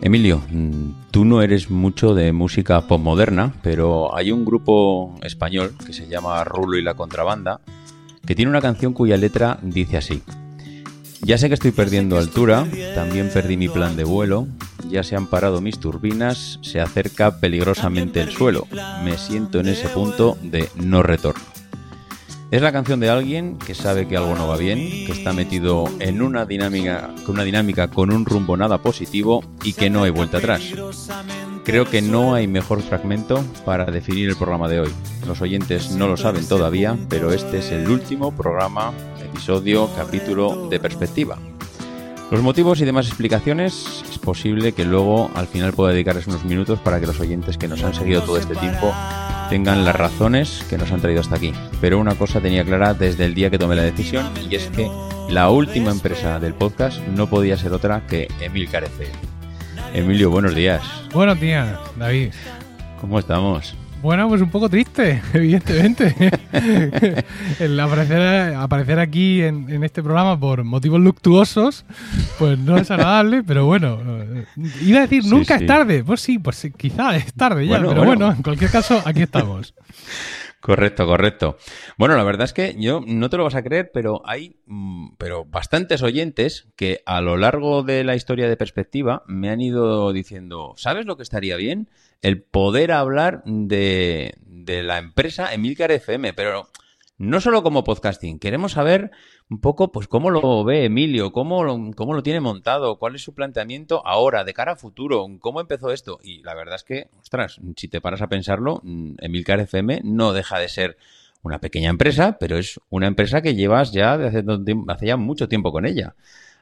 Emilio, mm, tú no eres mucho de música postmoderna, pero hay un grupo español que se llama Rulo y la Contrabanda que tiene una canción cuya letra dice así. Ya sé que estoy perdiendo altura, también perdí mi plan de vuelo, ya se han parado mis turbinas, se acerca peligrosamente el suelo, me siento en ese punto de no retorno. Es la canción de alguien que sabe que algo no va bien, que está metido en una dinámica, con un rumbo nada positivo y que no hay vuelta atrás. Creo que no hay mejor fragmento para definir el programa de hoy. Los oyentes no lo saben todavía, pero este es el último programa, episodio, capítulo de perspectiva. Los motivos y demás explicaciones es posible que luego al final pueda dedicarles unos minutos para que los oyentes que nos han seguido todo este tiempo tengan las razones que nos han traído hasta aquí. Pero una cosa tenía clara desde el día que tomé la decisión y es que la última empresa del podcast no podía ser otra que Emil Carece. Emilio, buenos días. Buenos días, David. ¿Cómo estamos? Bueno, pues un poco triste, evidentemente. el aparecer, aparecer aquí en, en, este programa por motivos luctuosos, pues no es agradable, pero bueno. Iba a decir, nunca sí. es tarde. Pues sí, pues quizá es tarde ya, Bueno, pero bueno. bueno. en cualquier caso, aquí estamos. Correcto, correcto. Bueno, la verdad es que yo no te lo vas a creer, pero hay mm, pero bastantes oyentes que a lo largo de la historia de perspectiva me han ido diciendo, ¿sabes lo que estaría bien? El poder hablar de, de la empresa Emilcar FM, pero no solo como podcasting, queremos saber un poco pues cómo lo ve Emilio, cómo lo, cómo lo tiene montado, cuál es su planteamiento ahora, de cara a futuro, cómo empezó esto. Y la verdad es que, ostras, si te paras a pensarlo, mm, Emilcar FM no deja de ser una pequeña empresa, pero es una empresa que llevas ya de hace, tiempo- hace ya mucho tiempo con ella.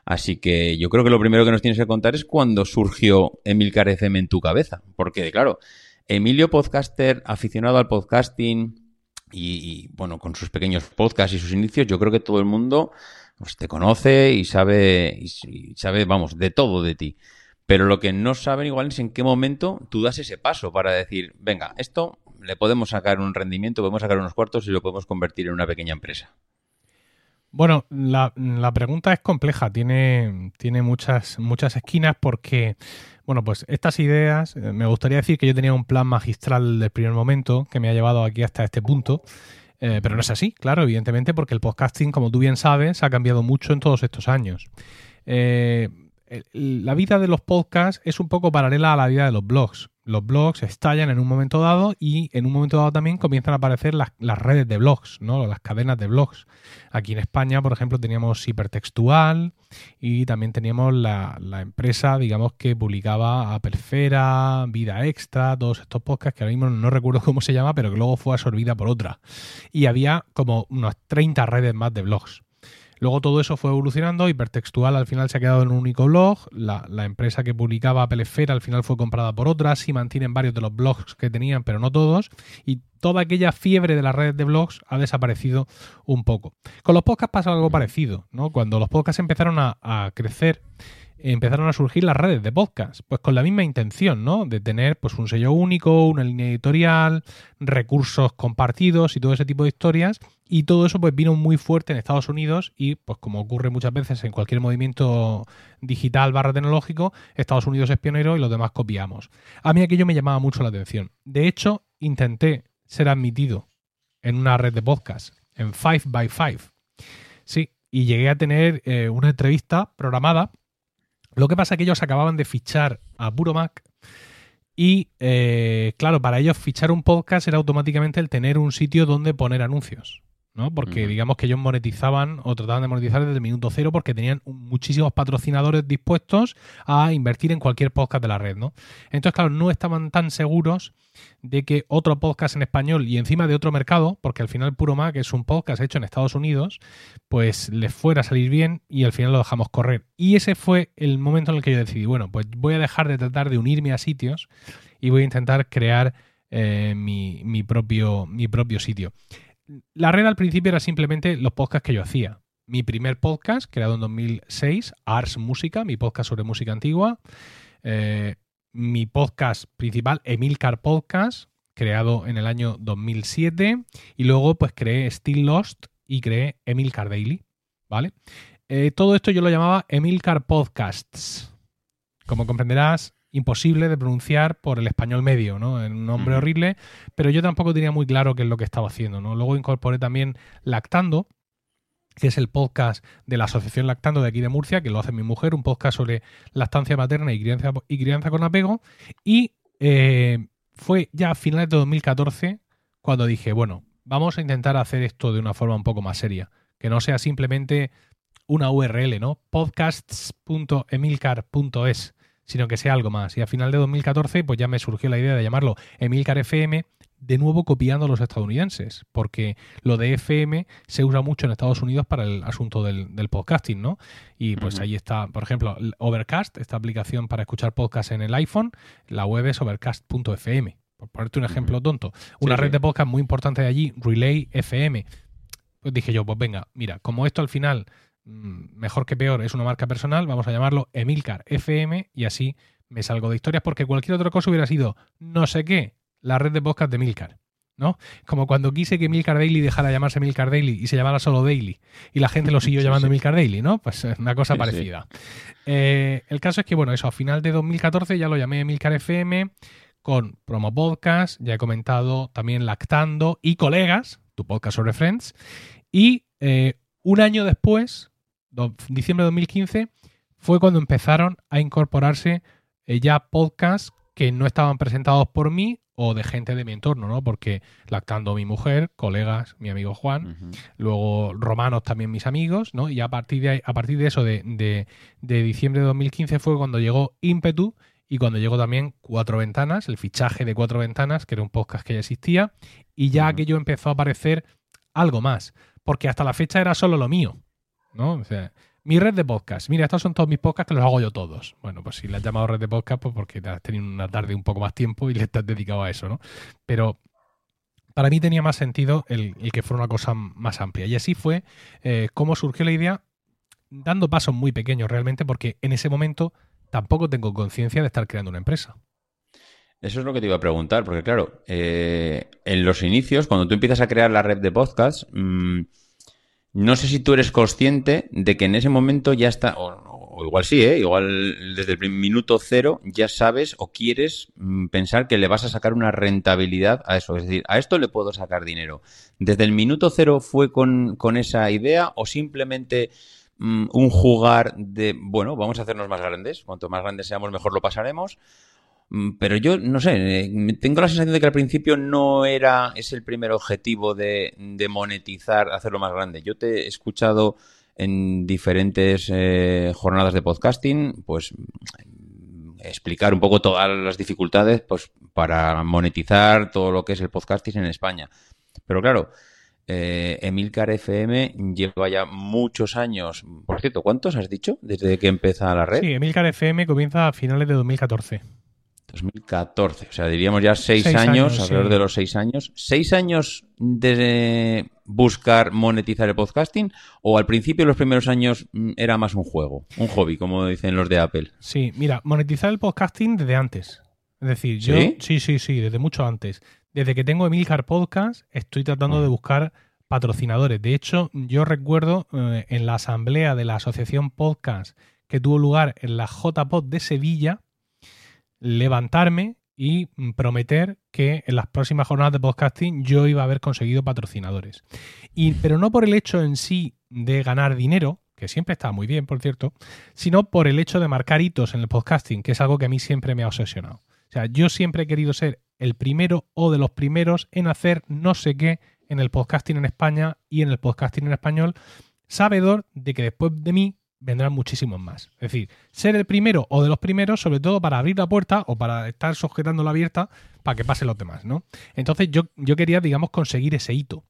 Así que yo creo que lo primero que nos tienes que contar es cuándo surgió Emilcar FM en tu cabeza. Porque, claro, Emilio podcaster, aficionado al podcasting y, bueno, con sus pequeños podcasts y sus inicios, yo creo que todo el mundo pues, te conoce y sabe, y, y sabe, vamos, de todo de ti. Pero lo que no saben igual es en qué momento tú das ese paso para decir, venga, esto le podemos sacar un rendimiento, podemos sacar unos cuartos y lo podemos convertir en una pequeña empresa. Bueno, la, la pregunta es compleja, tiene, tiene muchas, muchas esquinas porque, bueno, pues estas ideas, eh, me gustaría decir que yo tenía un plan magistral del primer momento que me ha llevado aquí hasta este punto, eh, pero no es así, claro, evidentemente, porque el podcasting, como tú bien sabes, ha cambiado mucho en todos estos años. Eh, la vida de los podcasts es un poco paralela a la vida de los blogs. Los blogs estallan en un momento dado y en un momento dado también comienzan a aparecer las, las redes de blogs, ¿no? las cadenas de blogs. Aquí en España, por ejemplo, teníamos Hipertextual y también teníamos la, la empresa, digamos, que publicaba Aperfera, Vida Extra, todos estos podcasts que ahora mismo no recuerdo cómo se llama, pero que luego fue absorbida por otra. Y había como unas 30 redes más de blogs. Luego todo eso fue evolucionando, Hipertextual al final se ha quedado en un único blog, la, la empresa que publicaba Apple Esfera al final fue comprada por otra, sí mantienen varios de los blogs que tenían, pero no todos, y toda aquella fiebre de las redes de blogs ha desaparecido un poco. Con los podcasts pasa algo parecido, ¿no? Cuando los podcasts empezaron a, a crecer, empezaron a surgir las redes de podcast, pues con la misma intención, ¿no? De tener pues un sello único, una línea editorial, recursos compartidos y todo ese tipo de historias. Y todo eso pues vino muy fuerte en Estados Unidos y pues como ocurre muchas veces en cualquier movimiento digital barra tecnológico, Estados Unidos es pionero y los demás copiamos. A mí aquello me llamaba mucho la atención. De hecho, intenté ser admitido en una red de podcast, en 5by5. Sí, y llegué a tener eh, una entrevista programada. Lo que pasa es que ellos acababan de fichar a Puro Mac y, eh, claro, para ellos fichar un podcast era automáticamente el tener un sitio donde poner anuncios. ¿no? Porque digamos que ellos monetizaban o trataban de monetizar desde el minuto cero porque tenían muchísimos patrocinadores dispuestos a invertir en cualquier podcast de la red, ¿no? Entonces, claro, no estaban tan seguros de que otro podcast en español y encima de otro mercado, porque al final Puro Mac es un podcast hecho en Estados Unidos, pues les fuera a salir bien y al final lo dejamos correr. Y ese fue el momento en el que yo decidí, bueno, pues voy a dejar de tratar de unirme a sitios y voy a intentar crear eh, mi, mi, propio, mi propio sitio. La red al principio era simplemente los podcasts que yo hacía. Mi primer podcast, creado en 2006, Ars Música, mi podcast sobre música antigua. Eh, mi podcast principal, Emilcar Podcast, creado en el año 2007. Y luego, pues creé Still Lost y creé Emilcar Daily. ¿Vale? Eh, todo esto yo lo llamaba Emilcar Podcasts. Como comprenderás, imposible de pronunciar por el español medio, ¿no? Un nombre horrible, pero yo tampoco tenía muy claro qué es lo que estaba haciendo, ¿no? Luego incorporé también Lactando, que es el podcast de la Asociación Lactando de aquí de Murcia, que lo hace mi mujer, un podcast sobre lactancia materna y crianza, y crianza con apego. Y eh, fue ya a finales de 2014 cuando dije, bueno, vamos a intentar hacer esto de una forma un poco más seria, que no sea simplemente una URL, ¿no? podcasts.emilcar.es sino que sea algo más. Y a final de 2014, pues ya me surgió la idea de llamarlo Emilcar FM, de nuevo copiando a los estadounidenses, porque lo de FM se usa mucho en Estados Unidos para el asunto del, podcasting, ¿no? Y pues ahí está, por ejemplo, Overcast, esta aplicación para escuchar podcast en el iPhone, la web es overcast.fm, por ponerte un ejemplo tonto. Una red de podcast muy importante de allí, Relay FM. Pues dije yo, pues venga, mira, como esto al final Mm, mejor que peor, es una marca personal, vamos a llamarlo Emilcar FM y así me salgo de historias porque cualquier otra cosa hubiera sido no sé qué, la red de podcast de Emilcar. ¿no? Como cuando quise que Emilcar Daily dejara de llamarse Emilcar Daily y se llamara solo Daily y la gente lo siguió llamando Emilcar Daily, ¿no? Pues es una cosa parecida. Eh, el caso es que, bueno, eso, a final de 2014 ya lo llamé Emilcar FM con promo podcast, ya he comentado también Lactando y Colegas, tu podcast sobre Friends, y eh, un año después diciembre de 2015, fue cuando empezaron a incorporarse eh, ya podcasts que no estaban presentados por mí o de gente de mi entorno, ¿no? Porque lactando mi mujer, colegas, mi amigo Juan, luego romanos también mis amigos, ¿no? Y a partir de, a partir de eso, de, diciembre de 2015 fue cuando llegó Impetu y cuando llegó también Cuatro Ventanas, el fichaje de Cuatro Ventanas, que era un podcast que ya existía, y ya aquello empezó a aparecer algo más, porque hasta la fecha era solo lo mío. ¿no? O sea, mi red de podcast. Mira, estos son todos mis podcasts que los hago yo todos. Bueno, pues si le has llamado red de podcast, pues porque has tenido una tarde un poco más tiempo y le estás dedicado a eso, ¿no? Pero para mí tenía más sentido el, que fuera una cosa más amplia. Y así fue eh, como surgió la idea, dando pasos muy pequeños realmente, porque en ese momento tampoco tengo conciencia de estar creando una empresa. Eso es lo que te iba a preguntar, porque claro, eh, en los inicios, cuando tú empiezas a crear la red de podcast, mmm, no sé si tú eres consciente de que en ese momento ya está, o, igual sí, ¿eh? igual desde el minuto cero ya sabes o quieres mm, pensar que le vas a sacar una rentabilidad a eso. Es decir, a esto le puedo sacar dinero. ¿Desde el minuto cero fue con, esa idea o simplemente mm, un jugar de, bueno, vamos a hacernos más grandes? Cuanto más grandes seamos, mejor lo pasaremos. Mm, pero yo no sé, eh, tengo la sensación de que al principio no era, es el primer objetivo de, monetizar, hacerlo más grande. Yo te he escuchado en diferentes eh, jornadas de podcasting, pues explicar un poco todas las dificultades pues, para monetizar todo lo que es el podcasting en España. Pero claro, eh, Emilcar FM lleva ya muchos años. Por cierto, ¿cuántos has dicho desde que empieza la red? Sí, Emilcar FM comienza a finales de 2014. 2014, o sea, diríamos ya seis, años, alrededor de los seis años. ¿Seis años de buscar monetizar el podcasting? ¿O al principio, los primeros años, mm, era más un juego, un hobby, como dicen los de Apple? Sí, mira, monetizar el podcasting desde antes. Es decir, yo. Sí, sí, sí, desde mucho antes. Desde que tengo Emilcar Podcast, estoy tratando de buscar patrocinadores. De hecho, yo recuerdo eh, en la asamblea de la Asociación Podcast que tuvo lugar en la JPod de Sevilla levantarme y prometer que en las próximas jornadas de podcasting yo iba a haber conseguido patrocinadores. Y, pero no por el hecho en sí de ganar dinero, que siempre está muy bien, por cierto, sino por el hecho de marcar hitos en el podcasting, que es algo que a mí siempre me ha obsesionado. O sea, yo siempre he querido ser el primero o de los primeros en hacer no sé qué en el podcasting en España y en el podcasting en español, sabedor de que después de mí vendrán muchísimos más. Es decir, ser el primero o de los primeros, sobre todo para abrir la puerta o para estar sujetándola abierta para que pasen los demás, ¿no? Entonces yo, yo quería, digamos, conseguir ese hito.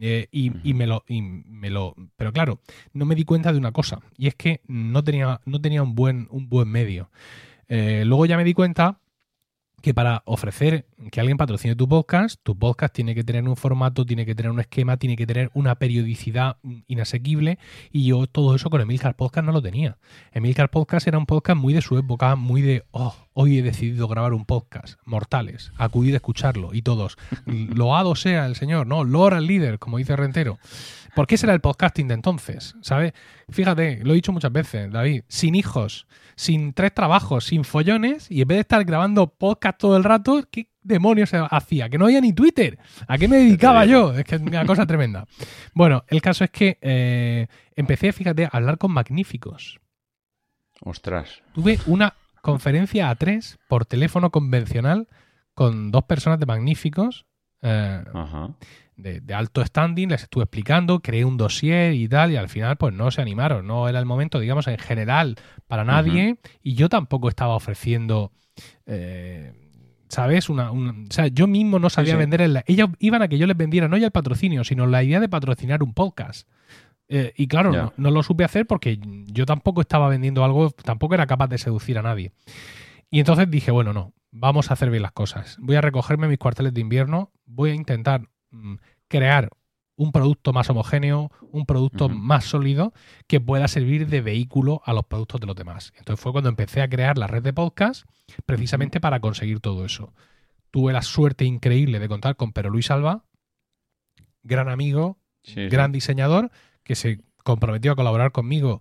Eh, y, me lo, y me lo. Pero claro, no me di cuenta de una cosa. Y es que no tenía, no tenía un buen, un buen medio. Eh, luego ya me di cuenta que para ofrecer que alguien patrocine tu podcast, tu podcast tiene que tener un formato, tiene que tener un esquema, tiene que tener una periodicidad inasequible y yo todo eso con Emilcar Podcast no lo tenía. Emilcar Podcast era un podcast muy de su época, muy de, oh, hoy he decidido grabar un podcast, mortales, acudid a escucharlo y todos, loado sea el señor, no, lora al líder, como dice Rentero. ¿Por qué será el podcasting de entonces? ¿Sabes? Fíjate, lo he dicho muchas veces, David, sin hijos, sin tres trabajos, sin follones, y en vez de estar grabando podcast todo el rato, ¿qué demonios hacía? Que no había ni Twitter. ¿A qué me dedicaba yo? Es que es una cosa tremenda. Bueno, el caso es que eh, empecé, fíjate, a hablar con magníficos. Ostras. Tuve una conferencia a tres por teléfono convencional con dos personas de magníficos. Eh, Ajá de, alto standing, les estuve explicando, creé un dossier y tal, y al final pues no se animaron, no era el momento, digamos, en general para nadie, y yo tampoco estaba ofreciendo... Eh, ¿Sabes? Una, o sea, yo mismo no sabía vender. El, ellos iban a que yo les vendiera no ya el patrocinio, sino la idea de patrocinar un podcast. Eh, y claro, no, no, lo supe hacer porque yo tampoco estaba vendiendo algo, tampoco era capaz de seducir a nadie. Y entonces dije, bueno, no, vamos a hacer bien las cosas. Voy a recogerme mis cuarteles de invierno, voy a intentar Mm, crear un producto más homogéneo, un producto más sólido que pueda servir de vehículo a los productos de los demás. Entonces fue cuando empecé a crear la red de podcast precisamente para conseguir todo eso. Tuve la suerte increíble de contar con Pero Luis Alba, gran amigo, gran diseñador, que se comprometió a colaborar conmigo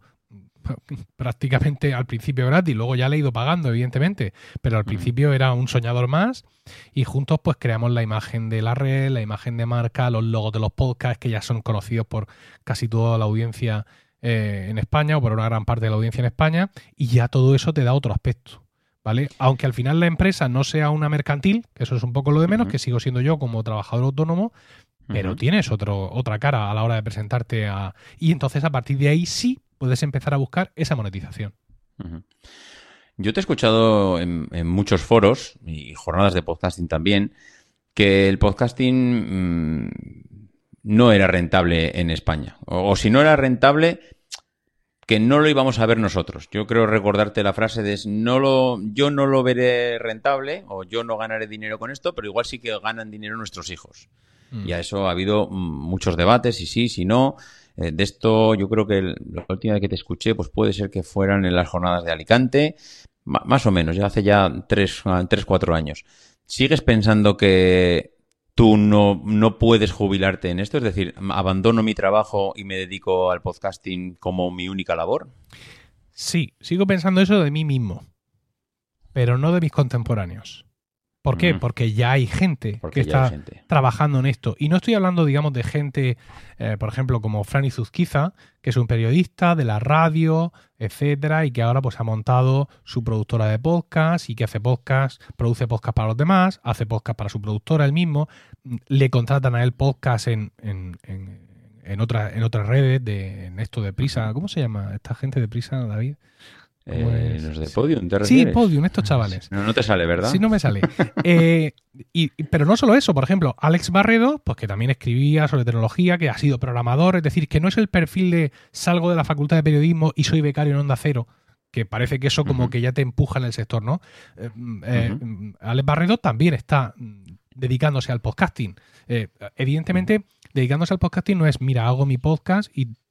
prácticamente al principio gratis, luego ya le he ido pagando, evidentemente, pero al principio era un soñador más y juntos pues creamos la imagen de la red, la imagen de marca, los logos de los podcasts que ya son conocidos por casi toda la audiencia eh, en España o por una gran parte de la audiencia en España y ya todo eso te da otro aspecto. ¿Vale? Aunque al final la empresa no sea una mercantil, que eso es un poco lo de menos, que sigo siendo yo como trabajador autónomo, pero tienes otro, otra cara a la hora de presentarte a... Y entonces a partir de ahí sí puedes empezar a buscar esa monetización. Yo te he escuchado en, muchos foros y jornadas de podcasting también que el podcasting mm, no era rentable en España. O, si no era rentable, que no lo íbamos a ver nosotros. Yo creo recordarte la frase de no lo, yo no lo veré rentable o yo no ganaré dinero con esto, pero igual sí que ganan dinero nuestros hijos. Mm. Y a eso ha habido mm, muchos debates, y sí, si no. Eh, de esto yo creo que la última vez que te escuché pues puede ser que fueran en las jornadas de Alicante, más o menos, ya hace ya tres, tres, cuatro años. ¿Sigues pensando que tú no, no puedes jubilarte en esto? Es decir, abandono mi trabajo y me dedico al podcasting como mi única labor. Sí, sigo pensando eso de mí mismo, pero no de mis contemporáneos. ¿Por qué? Porque ya hay gente que está trabajando en esto. Y no estoy hablando, digamos, de gente, eh, por ejemplo, como Franny Zuzquiza, que es un periodista de la radio, etcétera, y que ahora pues ha montado su productora de podcast y que hace podcast, produce podcast para los demás, hace podcast para su productora él mismo, le contratan a él podcast en, en, en, en, en otras redes, de, en esto de Prisa. ¿Cómo se llama esta gente de Prisa, David? Eh, los de Podium, ¿te Sí, Podium, estos chavales. No, no te sale, ¿verdad? Sí, no me sale. Eh, y, pero no solo eso, por ejemplo, Alex Barredo, pues que también escribía sobre tecnología, que ha sido programador, es decir, que no es el perfil de salgo de la facultad de periodismo y soy becario en Onda Cero, que parece que eso como que ya te empuja en el sector, ¿no? Eh, Alex Barredo también está dedicándose al podcasting. evidentemente, dedicándose al podcasting no es, mira, hago mi podcast y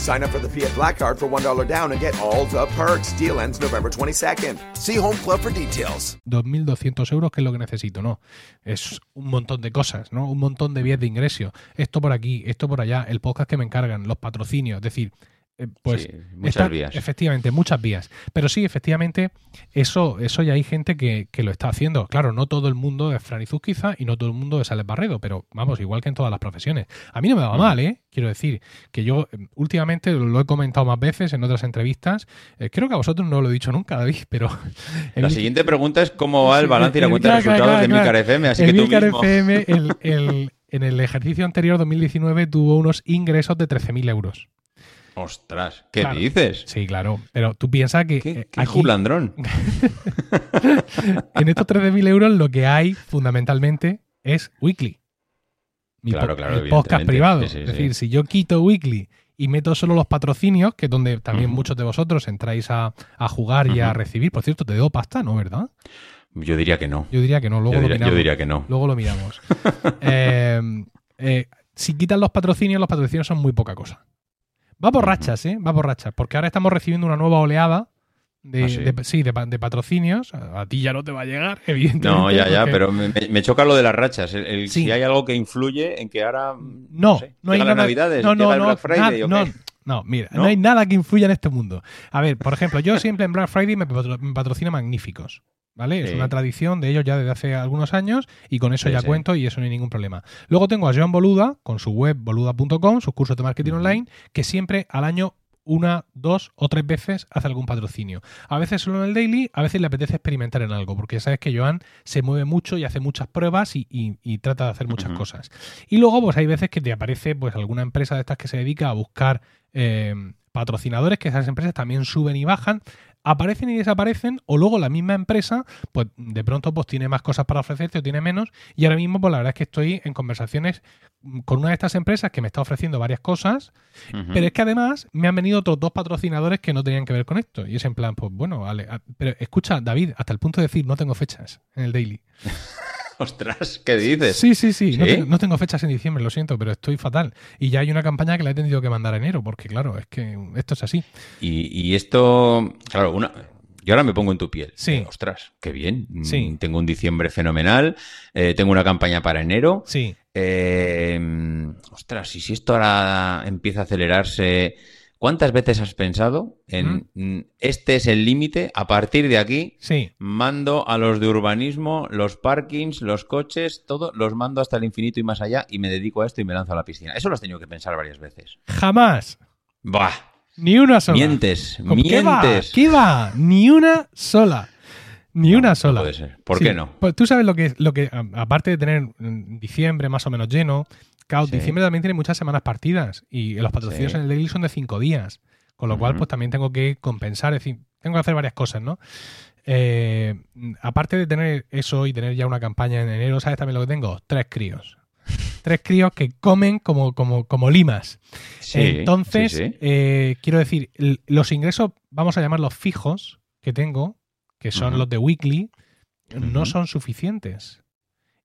Sign up for the Fiat Black Card for $1 down and get all the perks. Deal ends November 22nd. See Home Club for details. 2.200 euros, que es lo que necesito, no. Es un montón de cosas, ¿no? Un montón de vías de ingreso. Esto por aquí, esto por allá, el podcast que me encargan, los patrocinios. Es decir, pues Sí, muchas está- vías. Efectivamente, muchas vías. Pero sí, efectivamente, eso, eso ya hay gente que, que lo está haciendo. Claro, no todo el mundo es Fran y Zuzquiza y no todo el mundo es Alex Barredo, pero vamos, igual que en todas las profesiones. A mí no me va mal, ¿eh? Quiero decir que yo eh, últimamente lo he comentado más veces en otras entrevistas. eh, creo que a vosotros no lo he dicho nunca, David, pero... La siguiente pregunta es cómo va el balance y la el- cuenta de resultados claro, de. Milcar FM, así el que tú Milcar mismo. FM, el- el- en el ejercicio anterior, 2019, tuvo unos ingresos de 13.000 euros. Ostras, ¿qué Claro. dices? Sí, claro. Pero tú piensas que ¿Qué, eh, qué aquí, jublandrón? en estos 13.000 euros lo que hay fundamentalmente es Weekly. Mi Claro, po- claro, el podcast privado. Sí, sí, es sí. decir, si yo quito Weekly y meto solo los patrocinios, que es donde también muchos de vosotros entráis a, a jugar y a recibir. Por cierto, te debo pasta, ¿no? ¿Verdad? Yo diría que no. Yo diría que no, luego Yo lo diría, yo miramos. diría que no. Luego lo miramos. Eh, eh, si quitan los patrocinios, los patrocinios son muy poca cosa. Va por Ujú. rachas, ¿eh? Va por rachas. Porque ahora estamos recibiendo una nueva oleada de, ¿Ah, sí? de- sí, de, pa- de patrocinios. A ti ya no te va a llegar, evidentemente. No, ya, ya, porque- pero me, me- choca lo de las rachas. El, el- Sí. Si hay algo que influye en que ahora. No, sé, no hay nada. Navidades, no, no, el no, Black Friday, na- ¿o no, no, mira, ¿no? ¿No? hay nada que influya en este mundo. A ver, por ejemplo, yo siempre en Black Friday me patrocino Magníficos. ¿Vale? Es una tradición de ellos ya desde hace algunos años y con eso Sí, ya sí. cuento y eso no hay ningún problema. Luego tengo a Joan Boluda con su web boluda.com, sus cursos de marketing online, que siempre al año una, dos o tres veces hace algún patrocinio. A veces solo en el daily, a veces le apetece experimentar en algo, porque ya sabes que Joan se mueve mucho y hace muchas pruebas y, y- y trata de hacer muchas cosas. Y luego, pues hay veces que te aparece pues alguna empresa de estas que se dedica a buscar eh, patrocinadores, que esas empresas también suben y bajan, aparecen y desaparecen, o luego la misma empresa, pues de pronto pues tiene más cosas para ofrecerte o tiene menos, y ahora mismo pues la verdad es que estoy en conversaciones con una de estas empresas que me está ofreciendo varias cosas, pero es que además me han venido otros dos patrocinadores que no tenían que ver con esto. Y es en plan, pues bueno, vale. Pero escucha, David, hasta el punto de decir no tengo fechas en el daily. Ostras, ¿qué dices? Sí, sí, sí. No, tengo, no tengo fechas en diciembre, lo siento, pero estoy fatal. Y ya hay una campaña que la he tenido que mandar a enero, porque claro, es que esto es así. Y, y esto, claro, una, yo ahora me pongo en tu piel. Sí. Eh, ostras, qué bien. Mm, Sí. Tengo un diciembre fenomenal. eh, tengo una campaña para enero. Sí. Eh, ostras, y si esto ahora empieza a acelerarse, ¿cuántas veces has pensado en mm, este es el límite? A partir de aquí Sí. mando a los de urbanismo, los parkings, los coches, todo, los mando hasta el infinito y más allá y me dedico a esto y me lanzo a la piscina. Eso lo has tenido que pensar varias veces. Jamás. Bah, Ni una sola. mientes, ¿Cómo- ¿Qué va? mientes. ¿Qué va? Ni una sola. Ni No, una no sola. puede ser. ¿Por Sí, qué no? Pues tú sabes lo que, lo que aparte de tener mm, diciembre más o menos lleno, claro, Sí. diciembre también tiene muchas semanas partidas y los patrocinios Sí. en el daily son de cinco días, con lo cual pues también tengo que compensar, es decir, tengo que hacer varias cosas, ¿no? Eh, aparte de tener eso y tener ya una campaña en enero, ¿sabes también lo que tengo? Tres críos. Tres críos que comen como, como, como limas. Sí, Entonces, sí, sí. eh, quiero decir, los ingresos, vamos a llamarlos fijos, que tengo, que son los de weekly, no son suficientes.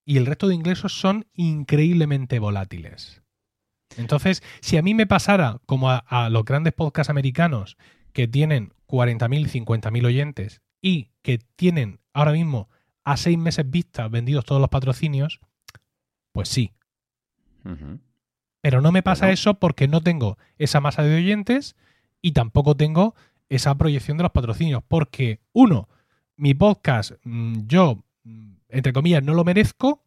Y el resto de ingresos son increíblemente volátiles. Entonces, si a mí me pasara como a, a los grandes podcasts americanos que tienen 40.000, 50.000 oyentes y que tienen ahora mismo a seis meses vistas vendidos todos los patrocinios, pues sí, pero no me pasa Bueno. eso porque no tengo esa masa de oyentes y tampoco tengo esa proyección de los patrocinios. Porque, uno, mi podcast, mm, yo, mm, entre comillas, no lo merezco.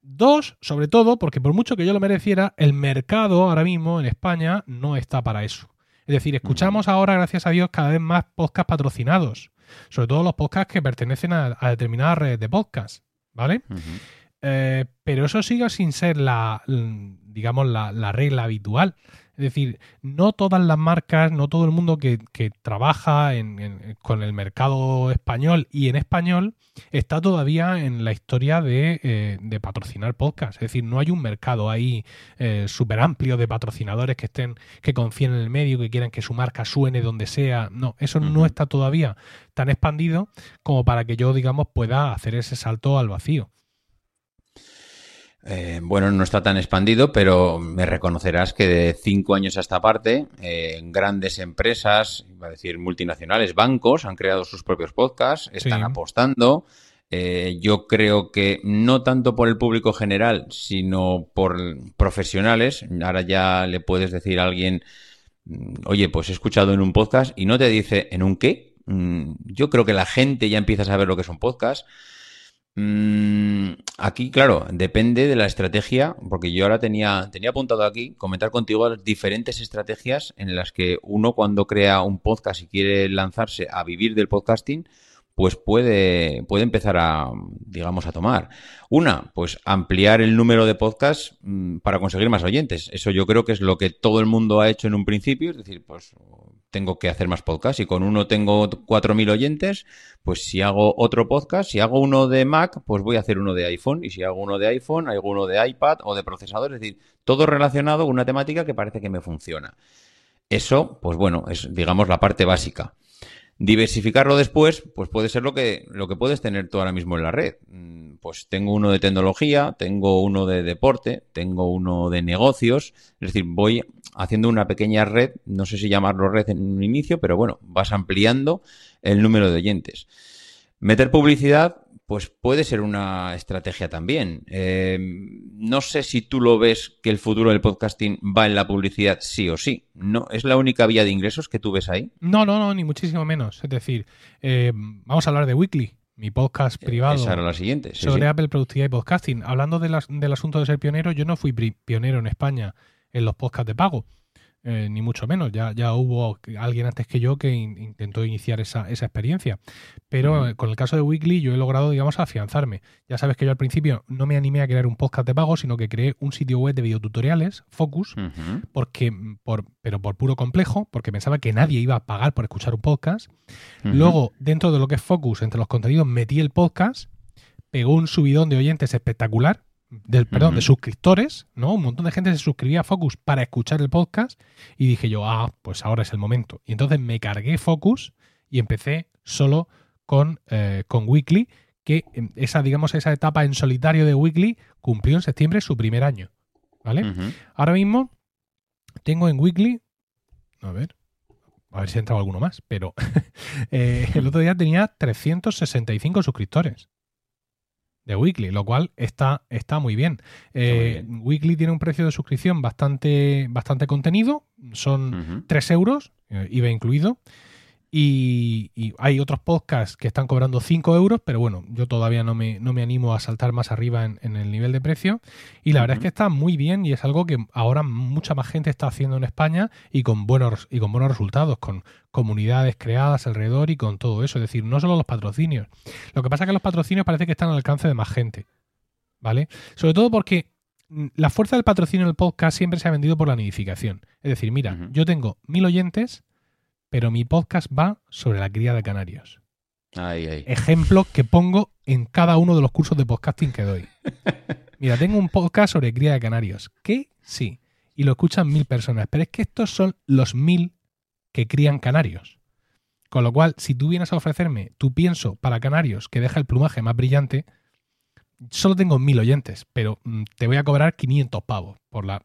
Dos, sobre todo, porque por mucho que yo lo mereciera, el mercado ahora mismo en España no está para eso. Es decir, escuchamos ahora, gracias a Dios, cada vez más podcasts patrocinados. Sobre todo los podcasts que pertenecen a, a determinadas redes de podcast. ¿Vale? Eh, pero eso sigue sin ser la, digamos, la, la regla habitual. Es decir, no todas las marcas, no todo el mundo que, que trabaja en- en- con el mercado español y en español está todavía en la historia de, eh, de patrocinar podcast. Es decir, no hay un mercado ahí súper amplio de patrocinadores que estén, que confíen en el medio, que quieran que su marca suene donde sea. No, eso no está todavía tan expandido como para que yo, digamos, pueda hacer ese salto al vacío. Eh, bueno, no está tan expandido, pero me reconocerás que de cinco años a esta parte, eh, grandes empresas, iba a decir multinacionales, bancos, han creado sus propios podcasts, están Sí. apostando. Eh, yo creo que no tanto por el público general, sino por profesionales. Ahora ya le puedes decir a alguien, mm, oye, pues he escuchado en un podcast y no te dice, ¿en un qué? Mm, Yo creo que la gente ya empieza a saber lo que es un podcast. Mm, Aquí, claro, depende de la estrategia, porque yo ahora tenía, tenía apuntado aquí comentar contigo las diferentes estrategias en las que uno cuando crea un podcast y quiere lanzarse a vivir del podcasting, pues puede, puede empezar a, digamos, a tomar. Una, pues ampliar el número de podcasts mm, para conseguir más oyentes. Eso yo creo que es lo que todo el mundo ha hecho en un principio, es decir, pues tengo que hacer más podcasts y con uno tengo 4.000 oyentes, pues si hago otro podcast, si hago uno de Mac, pues voy a hacer uno de iPhone y si hago uno de iPhone, hago uno de iPad o de procesador, es decir, todo relacionado con una temática que parece que me funciona. Eso, pues bueno, es digamos la parte básica. Diversificarlo después, pues puede ser lo que, lo que puedes tener tú ahora mismo en la red. Mm, Pues tengo uno de tecnología, tengo uno de deporte, tengo uno de negocios. Es decir, voy haciendo una pequeña red, no sé si llamarlo red en un inicio, pero bueno, vas ampliando el número de oyentes. Meter publicidad, pues puede ser una estrategia también. Eh, no sé si tú lo ves que el futuro del podcasting va en la publicidad sí o sí. No, es la única vía de ingresos que tú ves ahí. No, no, no, ni muchísimo menos. Es decir, eh, vamos a hablar de Weekly, mi podcast privado Esa era la siguiente. sí, sobre sí. Apple Productividad y Podcasting. Hablando de las- del asunto de ser pionero, yo no fui pionero en España en los podcasts de pago, eh, ni mucho menos. Ya, ya hubo alguien antes que yo que in- intentó iniciar esa, esa experiencia. Pero con el caso de Weekly yo he logrado, digamos, afianzarme. Ya sabes que yo al principio no me animé a crear un podcast de pago, sino que creé un sitio web de videotutoriales, Focus, porque por, pero por puro complejo, porque pensaba que nadie iba a pagar por escuchar un podcast. Luego, dentro de lo que es Focus, entre los contenidos, metí el podcast, pegó un subidón de oyentes espectacular, del, perdón, de suscriptores, ¿no? Un montón de gente se suscribía a Focus para escuchar el podcast y dije yo, ah, pues ahora es el momento. Y entonces me cargué Focus y empecé solo con, eh, con Weekly, que em, esa, digamos, esa etapa en solitario de Weekly cumplió en septiembre su primer año, ¿vale? Ahora mismo tengo en Weekly, a ver, a ver si ha entrado alguno más, pero eh, el otro día tenía 365 suscriptores de Weekly, lo cual está, está muy bien. Eh, muy Weekly tiene un precio de suscripción bastante, bastante contenido, son Ujú. 3 euros, eh, IVA incluido. Y, y hay otros podcasts que están cobrando 5 euros, pero bueno, yo todavía no me, no me animo a saltar más arriba en, en el nivel de precio. Y la verdad es que está muy bien y es algo que ahora mucha más gente está haciendo en España y con buenos, y con buenos resultados, con comunidades creadas alrededor y con todo eso. Es decir, no solo los patrocinios. Lo que pasa es que los patrocinios parece que están al alcance de más gente. ¿Vale? Sobre todo porque la fuerza del patrocinio en el podcast siempre se ha vendido por la nidificación. Es decir, mira, yo tengo mil oyentes, pero mi podcast va sobre la cría de canarios. Ejemplo que pongo en cada uno de los cursos de podcasting que doy. Mira, tengo un podcast sobre cría de canarios. Que sí. Y lo escuchan mil personas. Pero es que estos son los mil que crían canarios. Con lo cual, si tú vienes a ofrecerme tu pienso para canarios que deja el plumaje más brillante, solo tengo mil oyentes, pero mm, te voy a cobrar 500 pavos por la.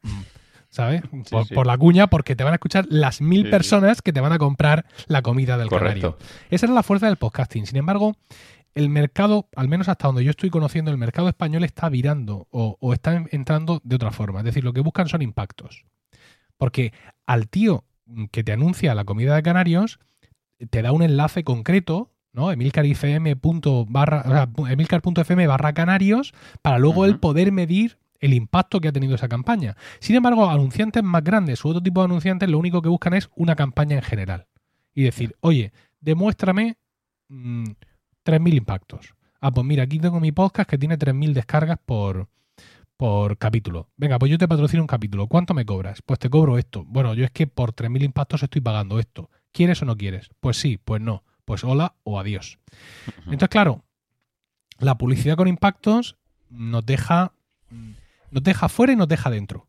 ¿Sabes? Por, sí. por la cuña, porque te van a escuchar las mil Sí, personas que te van a comprar la comida del canario. Correcto. Esa es la fuerza del podcasting. Sin embargo, el mercado, al menos hasta donde yo estoy conociendo, el mercado español está virando o, o está en- entrando de otra forma. Es decir, lo que buscan son impactos. Porque al tío que te anuncia la comida de canarios, te da un enlace concreto, ¿no? emilcar.fm barra, o sea, barra canarios, para luego él Ujú. poder medir el impacto que ha tenido esa campaña. Sin embargo, anunciantes más grandes u otro tipo de anunciantes lo único que buscan es una campaña en general. Y decir, oye, demuéstrame mm, 3.000 impactos. Ah, pues mira, aquí tengo mi podcast que tiene 3.000 descargas por, por capítulo. Venga, pues yo te patrocino un capítulo. ¿Cuánto me cobras? Pues te cobro esto. Bueno, yo es que por 3.000 impactos estoy pagando esto. ¿Quieres o no quieres? Pues sí, pues no. Pues hola o adiós. Entonces, claro, la publicidad con impactos nos deja, mm, nos deja fuera y nos deja dentro.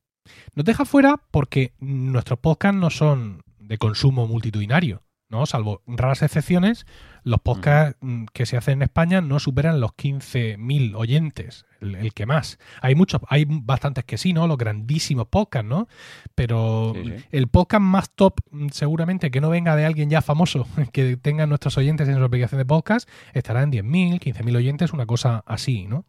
Nos deja fuera porque nuestros podcasts no son de consumo multitudinario. ¿no? Salvo raras excepciones, los podcasts mm, que se hacen en España no superan los 15.000 oyentes, el, que más. Hay muchos, hay bastantes que sí, ¿no? Los grandísimos podcasts, ¿no? Pero el podcast más top, mm, seguramente que no venga de alguien ya famoso, que tenga nuestros oyentes en su aplicación de podcast, estará en 10.000, 15.000 oyentes, una cosa así, ¿no?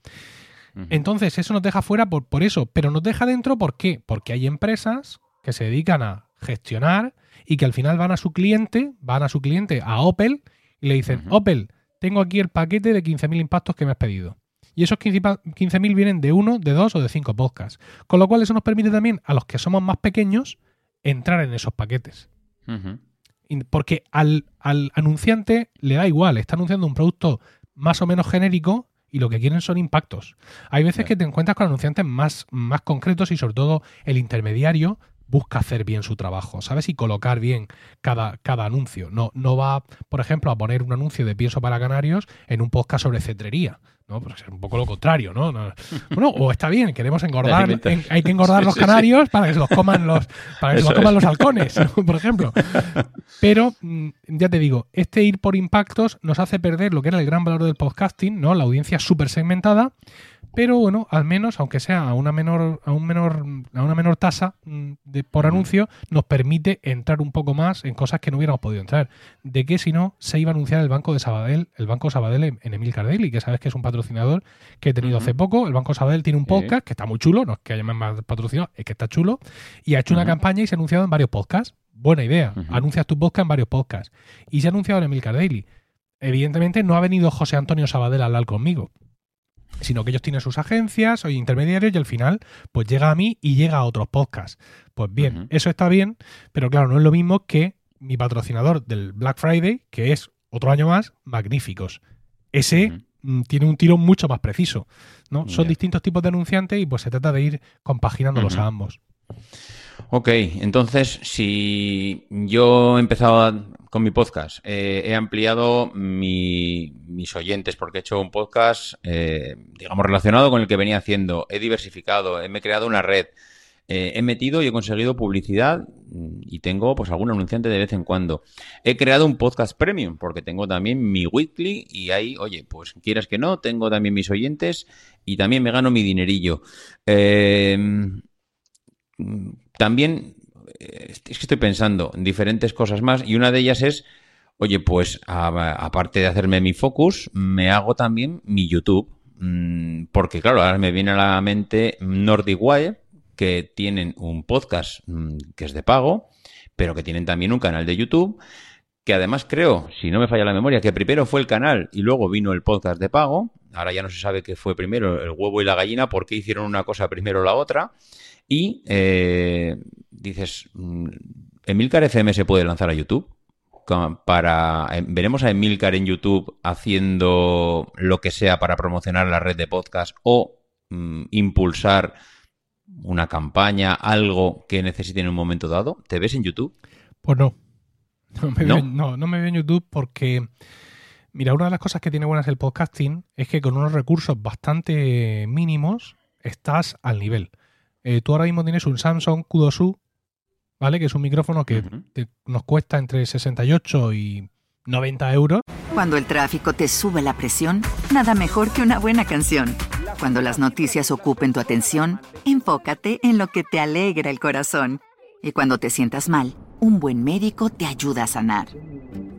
Entonces, eso nos deja fuera por, por eso, pero nos deja dentro, ¿por qué? Porque hay empresas que se dedican a gestionar y que al final van a su cliente, van a su cliente, a Opel, y le dicen, Opel, tengo aquí el paquete de 15.000 impactos que me has pedido. Y esos 15.000 vienen de uno, de dos o de cinco podcasts. Con lo cual eso nos permite también a los que somos más pequeños entrar en esos paquetes. Porque al, al, anunciante le da igual, está anunciando un producto más o menos genérico y lo que quieren son impactos. Hay veces que te encuentras con anunciantes más, más concretos y sobre todo el intermediario busca hacer bien su trabajo, ¿sabes? Y colocar bien cada, cada anuncio. No, no va, por ejemplo, a poner un anuncio de pienso para canarios en un podcast sobre cetrería. ¿No? Pues es un poco lo contrario, ¿no? Bueno, o está bien, queremos engordar, hay que engordar los canarios para que se los coman los, para que se los coman los halcones, por ejemplo. Pero, mm, ya te digo, este ir por impactos nos hace perder lo que era el gran valor del podcasting, ¿no? La audiencia súper segmentada pero bueno, al menos, aunque sea a una menor, a un menor, a una menor tasa mm, de, por anuncio, nos permite entrar un poco más en cosas que no hubiéramos podido entrar. ¿De qué si no se iba a anunciar el Banco de Sabadell, el Banco Sabadell en, Emil Cardelli, que sabes que es un patrocinador que he tenido hace poco. El Banco Sabadell tiene un podcast que está muy chulo, no es que haya más patrocinado, es que está chulo, y ha hecho una campaña y se ha anunciado en varios podcasts. Buena idea. Anuncias tu podcast en varios podcasts. Y se ha anunciado en Emil Cardelli. Evidentemente no ha venido José Antonio Sabadell a hablar conmigo sino que ellos tienen sus agencias o intermediarios y al final pues llega a mí y llega a otros podcasts. Pues bien, eso está bien, pero claro, no es lo mismo que mi patrocinador del Black Friday, que es otro año más, magníficos. Ese mm, tiene un tiro mucho más preciso. ¿no? Son distintos tipos de anunciantes y pues se trata de ir compaginándolos a ambos. Ok, entonces si yo he empezado con mi podcast, eh, he ampliado mis oyentes porque he hecho un podcast, eh, digamos, relacionado con el que venía haciendo, he diversificado, he creado una red, eh, he metido y he conseguido publicidad mm, y tengo pues algún anunciante de vez en cuando. He creado un podcast premium porque tengo también mi weekly y ahí, oye, pues quieras que no, tengo también mis oyentes y también me gano mi dinerillo. También eh, es que estoy pensando en diferentes cosas más y una de ellas es, oye, pues aparte de hacerme mi focus, me hago también mi YouTube. Mm, porque claro, ahora me viene a la mente Nordic Wire, que tienen un podcast mm, que es de pago, pero que tienen también un canal de YouTube, que además creo, si no me falla la memoria, que primero fue el canal y luego vino el podcast de pago. Ahora ya no se sabe qué fue primero, el huevo y la gallina, por qué hicieron una cosa primero o la otra. Y eh, dices, mm, ¿Emilcar FM se puede lanzar a YouTube? Para, eh, veremos a Emilcar en YouTube haciendo lo que sea para promocionar la red de podcast o mm, impulsar una campaña, algo que necesite en un momento dado. ¿Te ves en YouTube? Pues no. No me, Veo, no, no me veo en YouTube porque, mira, una de las cosas que tiene buenas el podcasting es que con unos recursos bastante mínimos estás al nivel. Eh, tú ahora mismo tienes un Samsung Q2U, ¿vale? Que es un micrófono que nos cuesta entre 68 y 90 euros. Cuando el tráfico te sube la presión, nada mejor que una buena canción. Cuando las noticias ocupen tu atención, enfócate en lo que te alegra el corazón. Y cuando te sientas mal, un buen médico te ayuda a sanar.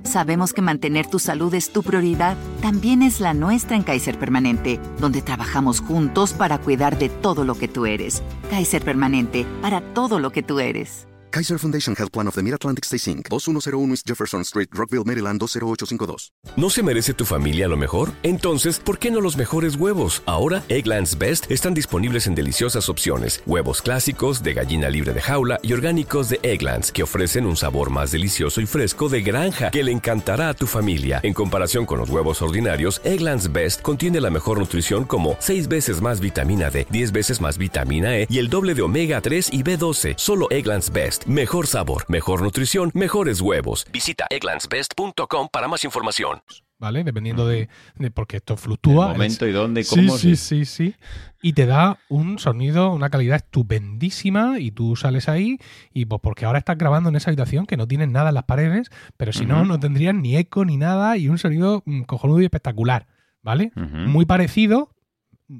Sabemos que mantener tu salud es tu prioridad, también es la nuestra en Kaiser Permanente, donde trabajamos juntos para cuidar de todo lo que tú eres. Kaiser Permanente, para todo lo que tú eres. Kaiser Foundation Health Plan of the Mid-Atlantic Stay Inc., 2101 East Jefferson Street, Rockville, Maryland 20852. ¿No se merece tu familia lo mejor? Entonces, ¿por qué no los mejores huevos? Ahora, Egglands Best están disponibles en deliciosas opciones. Huevos clásicos, de gallina libre de jaula y orgánicos de Egglands, que ofrecen un sabor más delicioso y fresco de granja que le encantará a tu familia. En comparación con los huevos ordinarios, Egglands Best contiene la mejor nutrición como 6 veces más vitamina D, 10 veces más vitamina E y el doble de omega 3 y B12. Solo Egglands Best Mejor sabor, mejor nutrición, mejores huevos. Visita egglandsbest.com para más información. ¿vale? Dependiendo de, porque esto fluctúa. El momento y dónde y cómo. Sí, sí, sí, sí. Y te da un sonido, una calidad estupendísima y tú sales ahí y pues porque ahora estás grabando en esa habitación que no tienes nada en las paredes, pero si no, no tendrías ni eco ni nada y un sonido mm, cojonudo y espectacular, ¿vale? Muy parecido,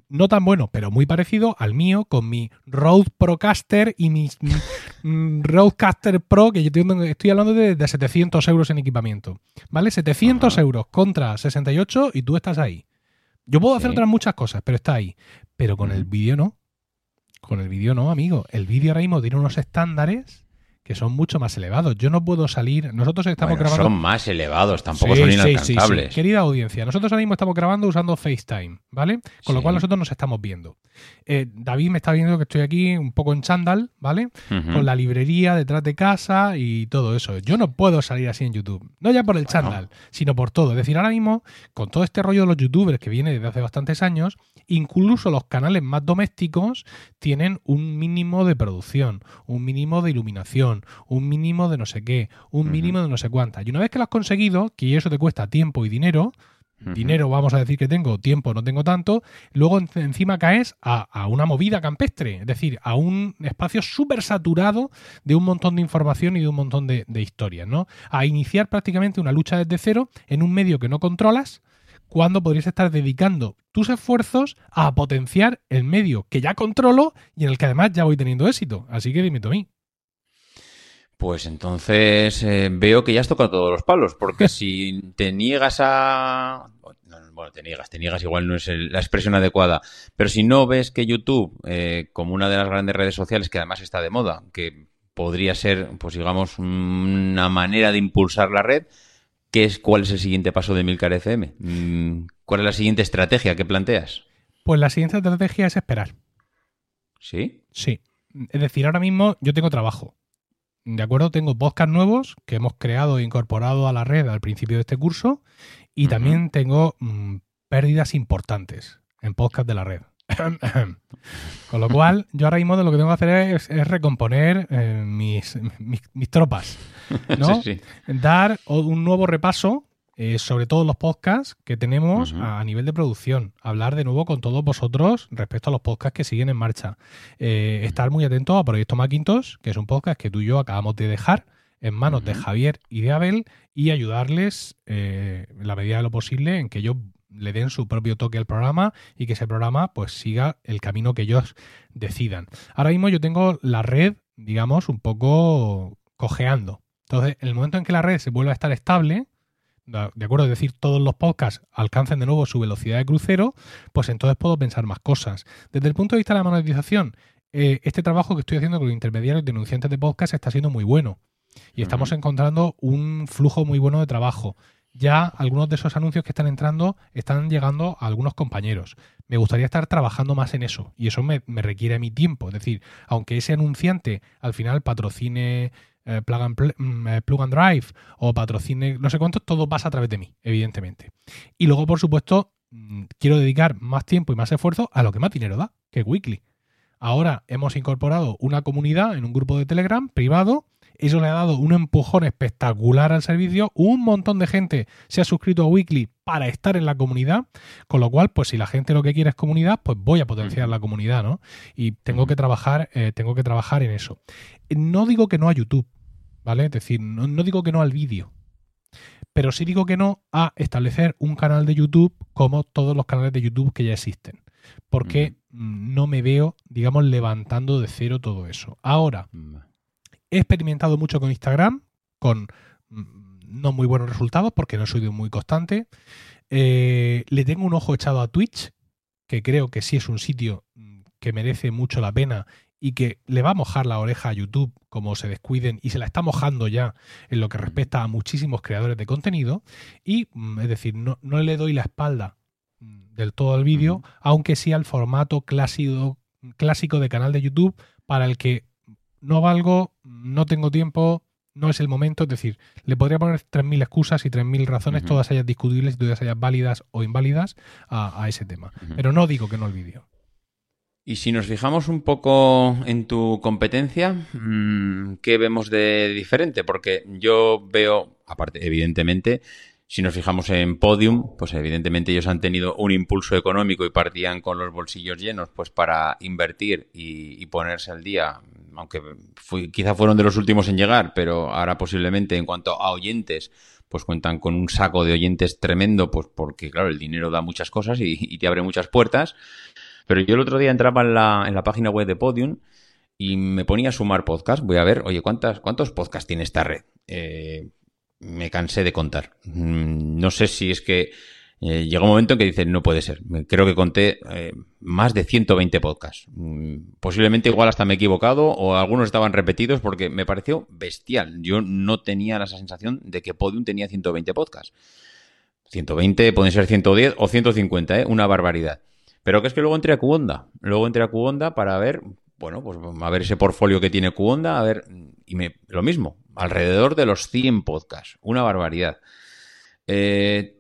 no tan bueno, pero muy parecido al mío con mi Rode Procaster y mi mm, Rodecaster Pro, que yo estoy hablando de, 700 euros en equipamiento. ¿Vale? 700 euros contra 68 y tú estás ahí. Yo puedo hacer otras muchas cosas, pero está ahí. Pero con el vídeo no. Con el vídeo no, amigo. El vídeo ahora mismo tiene unos estándares que son mucho más elevados. Yo no puedo salir. Nosotros estamos grabando. Son más elevados, tampoco son inalcanzables. Querida audiencia, nosotros ahora mismo estamos grabando usando FaceTime, ¿vale? Con lo cual nosotros nos estamos viendo. Eh, David me está viendo que estoy aquí un poco en chándal, ¿vale? Con la librería detrás de casa y todo eso. Yo no puedo salir así en YouTube. No ya por el chándal, sino por todo. Es decir, ahora mismo, con todo este rollo de los youtubers que viene desde hace bastantes años, incluso los canales más domésticos tienen un mínimo de producción, un mínimo de iluminación un mínimo de no sé qué, un mínimo de no sé cuántas. Y una vez que lo has conseguido, que eso te cuesta tiempo y dinero, dinero vamos a decir que tengo, tiempo no tengo tanto, luego encima caes a, una movida campestre, es decir, a un espacio súper saturado de un montón de información y de un montón de, de historias, ¿no? A iniciar prácticamente una lucha desde cero en un medio que no controlas, cuando podrías estar dedicando tus esfuerzos a potenciar el medio que ya controlo y en el que además ya voy teniendo éxito. Así que dime mí. Pues entonces eh, veo que ya has tocado todos los palos, porque si te niegas a... Bueno, te niegas, te niegas igual no es la expresión adecuada, pero si no ves que YouTube, eh, como una de las grandes redes sociales que además está de moda, que podría ser, pues digamos, una manera de impulsar la red, ¿qué es, ¿cuál es el siguiente paso de Milcar FM? Mm, ¿Cuál es la siguiente estrategia que planteas? Pues la siguiente estrategia es esperar. ¿Sí? Sí. Es decir, ahora mismo yo tengo trabajo ¿De acuerdo? Tengo podcast nuevos que hemos creado e incorporado a la red al principio de este curso y también tengo mm, pérdidas importantes en podcast de la red. Con lo cual, yo ahora mismo lo que tengo que hacer es, recomponer eh, mis, mis, tropas, ¿no? Dar un nuevo repaso eh, sobre todos los podcasts que tenemos a, nivel de producción. Hablar de nuevo con todos vosotros respecto a los podcasts que siguen en marcha. Eh, estar muy atento a Proyecto Macintosh, que es un podcast que tú y yo acabamos de dejar en manos de Javier y de Abel y ayudarles eh, en la medida de lo posible en que ellos le den su propio toque al programa y que ese programa pues siga el camino que ellos decidan. Ahora mismo yo tengo la red, digamos, un poco cojeando. Entonces, en el momento en que la red se vuelva a estar estable, de acuerdo, es decir, todos los podcasts alcancen de nuevo su velocidad de crucero, pues entonces puedo pensar más cosas. Desde el punto de vista de la monetización, eh, este trabajo que estoy haciendo con los intermediarios denunciantes de podcast está siendo muy bueno. Y estamos encontrando un flujo muy bueno de trabajo. Ya algunos de esos anuncios que están entrando están llegando a algunos compañeros. Me gustaría estar trabajando más en eso y eso me, me requiere mi tiempo. Es decir, aunque ese anunciante al final patrocine eh, plug, and mm, eh, plug, and Drive o patrocine, no sé cuánto, todo pasa a través de mí, evidentemente. Y luego, por supuesto, mm, quiero dedicar más tiempo y más esfuerzo a lo que más dinero da, que es Weekly. Ahora hemos incorporado una comunidad en un grupo de Telegram privado. Eso le ha dado un empujón espectacular al servicio. Un montón de gente se ha suscrito a Weekly para estar en la comunidad. Con lo cual, pues si la gente lo que quiere es comunidad, pues voy a potenciar la comunidad, ¿no? Y tengo que trabajar, eh, tengo que trabajar en eso. No digo que no a YouTube. ¿Vale? Es decir, no, digo que no al vídeo, pero sí digo que no a establecer un canal de YouTube como todos los canales de YouTube que ya existen, porque no me veo, digamos, levantando de cero todo eso. Ahora, he experimentado mucho con Instagram, con mm, no muy buenos resultados, porque no soy muy constante. Eh, le tengo un ojo echado a Twitch, que creo que sí es un sitio mm, que merece mucho la pena y que le va a mojar la oreja a YouTube como se descuiden y se la está mojando ya en lo que respecta a muchísimos creadores de contenido y mm, es decir, no, le doy la espalda mm, del todo al vídeo, aunque sí al formato clásico, clásico de canal de YouTube para el que no valgo, no tengo tiempo, no es el momento, es decir, le podría poner 3.000 excusas y 3.000 razones, todas ellas discutibles y todas ellas válidas o inválidas a, ese tema. Pero no digo que no el vídeo. Y si nos fijamos un poco en tu competencia, mm, ¿qué vemos de diferente? Porque yo veo, aparte, evidentemente, Si nos fijamos en Podium, pues evidentemente ellos han tenido un impulso económico y partían con los bolsillos llenos pues para invertir y, ponerse al día, aunque quizá fueron de los últimos en llegar, pero ahora posiblemente en cuanto a oyentes, pues cuentan con un saco de oyentes tremendo, pues porque claro, el dinero da muchas cosas y, te abre muchas puertas. Pero yo el otro día entraba en la, en la página web de Podium y me ponía a sumar podcast. Voy a ver, oye, ¿cuántas, ¿cuántos podcasts tiene esta red? Eh, me cansé de contar. Mm, no sé si es que eh, llegó un momento en que dice, no puede ser. Creo que conté eh, más de 120 podcasts. Mm, posiblemente igual hasta me he equivocado o algunos estaban repetidos porque me pareció bestial. Yo no tenía la sensación de que Podium tenía 120 podcasts. 120, pueden ser 110 o 150, ¿eh? una barbaridad. Pero que es que luego entré a Cuonda. Luego entré a Cuonda para ver, bueno, pues a ver ese portfolio que tiene Cuonda, a ver, y me, lo mismo, alrededor de los 100 podcasts. Una barbaridad. Eh,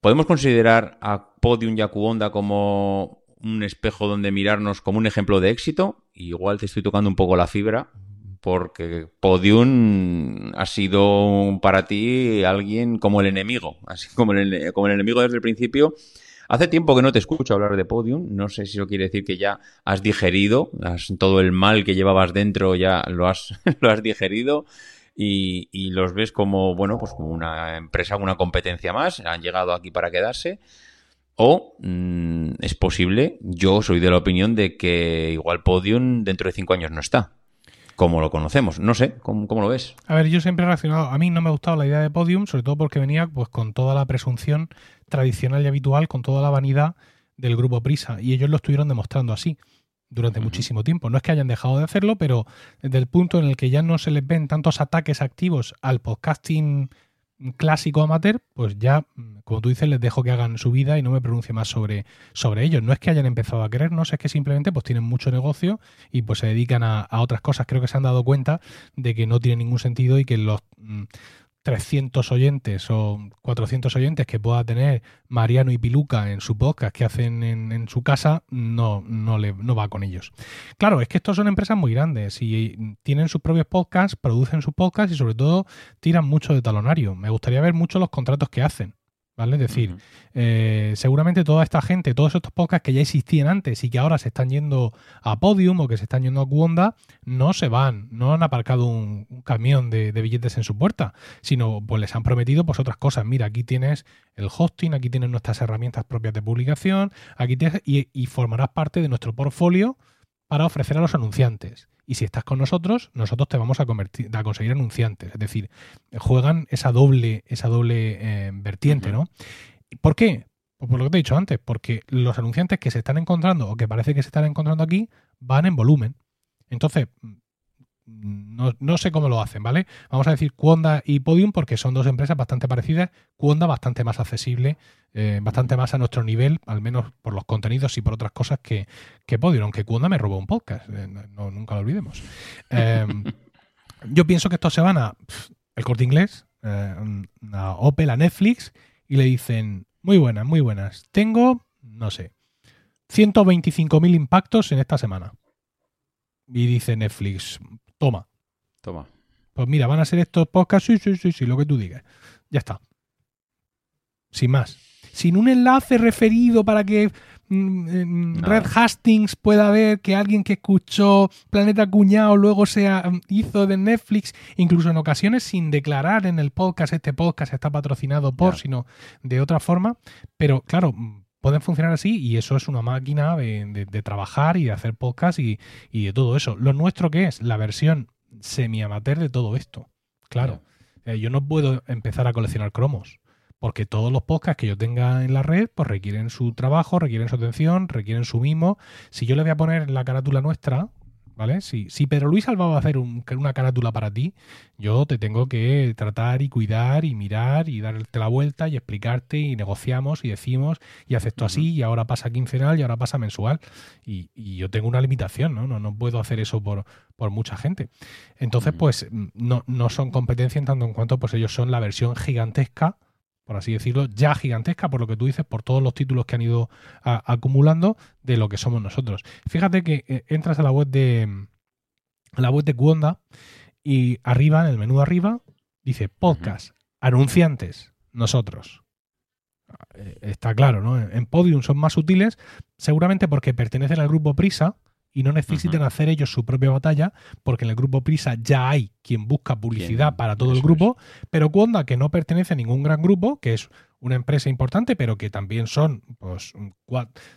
¿Podemos considerar a Podium y a Cuonda como un espejo donde mirarnos como un ejemplo de éxito? Igual te estoy tocando un poco la fibra, porque Podium ha sido para ti alguien como el enemigo, así como el, como el enemigo desde el principio. Hace tiempo que no te escucho hablar de Podium, no sé si eso quiere decir que ya has digerido, todo el mal que llevabas dentro ya lo has, lo has digerido y, los ves como, bueno, pues como una empresa, una competencia más, han llegado aquí para quedarse. O mm, es posible, yo soy de la opinión de que igual Podium dentro de cinco años no está como lo conocemos. No sé, ¿cómo, lo ves? A ver, yo siempre he reaccionado. A mí no me ha gustado la idea de Podium, sobre todo porque venía pues con toda la presunción tradicional y habitual, con toda la vanidad del grupo Prisa. Y ellos lo estuvieron demostrando así durante muchísimo tiempo. No es que hayan dejado de hacerlo, pero desde el punto en el que ya no se les ven tantos ataques activos al podcasting clásico amateur, pues ya, como tú dices, les dejo que hagan su vida y no me pronuncie más sobre, sobre ellos. No es que hayan empezado a querernos, es que simplemente pues tienen mucho negocio y pues se dedican a, a otras cosas. Creo que se han dado cuenta de que no tiene ningún sentido y que los mm, 300 oyentes o 400 oyentes que pueda tener Mariano y Piluca en su podcast que hacen en, su casa, no, no, le, no va con ellos. Claro, es que estos son empresas muy grandes y tienen sus propios podcasts, producen sus podcasts y sobre todo tiran mucho de talonario. Me gustaría ver mucho los contratos que hacen. ¿Vale? Es decir, eh, seguramente toda esta gente, todos estos podcasts que ya existían antes y que ahora se están yendo a Podium o que se están yendo a Cuonda, no se van, no han aparcado un, camión de, billetes en su puerta, sino pues les han prometido pues otras cosas. Mira, aquí tienes el hosting, aquí tienes nuestras herramientas propias de publicación, aquí tienes, y formarás parte de nuestro portfolio para ofrecer a los anunciantes. Y si estás con nosotros, nosotros te vamos a, convertir, a conseguir anunciantes. Es decir, juegan esa doble, esa doble eh, vertiente, ¿no? ¿Por qué? Pues por lo que te he dicho antes, porque los anunciantes que se están encontrando o que parece que se están encontrando aquí van en volumen. Entonces, no, sé cómo lo hacen, ¿vale? Vamos a decir Cuonda y Podium porque son dos empresas bastante parecidas. Cuonda bastante más accesible, eh, bastante más a nuestro nivel, al menos por los contenidos y por otras cosas que, que Podium, aunque Cuonda me robó un podcast, eh, no, nunca lo olvidemos. Em, yo pienso que estos se van a el corte inglés, eh, a Opel, a Netflix, y le dicen, muy buenas, muy buenas, tengo, no sé, 125.000 impactos en esta semana. Y dice Netflix, Toma. Toma. Pues mira, van a ser estos podcasts, sí, sí, sí, sí, lo que tú digas. Ya está. Sin más. Sin un enlace referido para que mm, Red Hastings pueda ver que alguien que escuchó Planeta Cuñado luego se mm, hizo de Netflix, incluso en ocasiones sin declarar en el podcast, este podcast está patrocinado por, sino de otra forma. Pero claro, pueden funcionar así y eso es una máquina de, trabajar y de hacer podcast y, de todo eso. Lo nuestro que es la versión semi-amateur de todo esto. Claro, eh, yo no puedo empezar a coleccionar cromos porque todos los podcasts que yo tenga en la red pues requieren su trabajo, requieren su atención, requieren su mimo. Si yo le voy a poner la carátula nuestra, ¿vale? Si, si Pedro Luis Alba va a hacer una carátula para ti, yo te tengo que tratar y cuidar y mirar y darte la vuelta y explicarte y negociamos y decimos y acepto así y ahora pasa quincenal y ahora pasa mensual. Y, yo tengo una limitación, ¿no? No, no puedo hacer eso por, por mucha gente. Entonces, pues no, no son competencia en tanto en cuanto pues ellos son la versión gigantesca por así decirlo, ya gigantesca, por lo que tú dices, por todos los títulos que han ido acumulando de lo que somos nosotros. Fíjate que eh, entras a la web de la web de Cuonda y arriba, en el menú de arriba, dice podcast, anunciantes, nosotros. Eh, Está claro, ¿no? En Podium son más útiles, seguramente porque pertenecen al grupo Prisa y no necesitan hacer ellos su propia batalla, porque en el grupo Prisa ya hay quien busca publicidad para todo el grupo, pero Cuonda, que no pertenece a ningún gran grupo, que es una empresa importante, pero que también son, pues,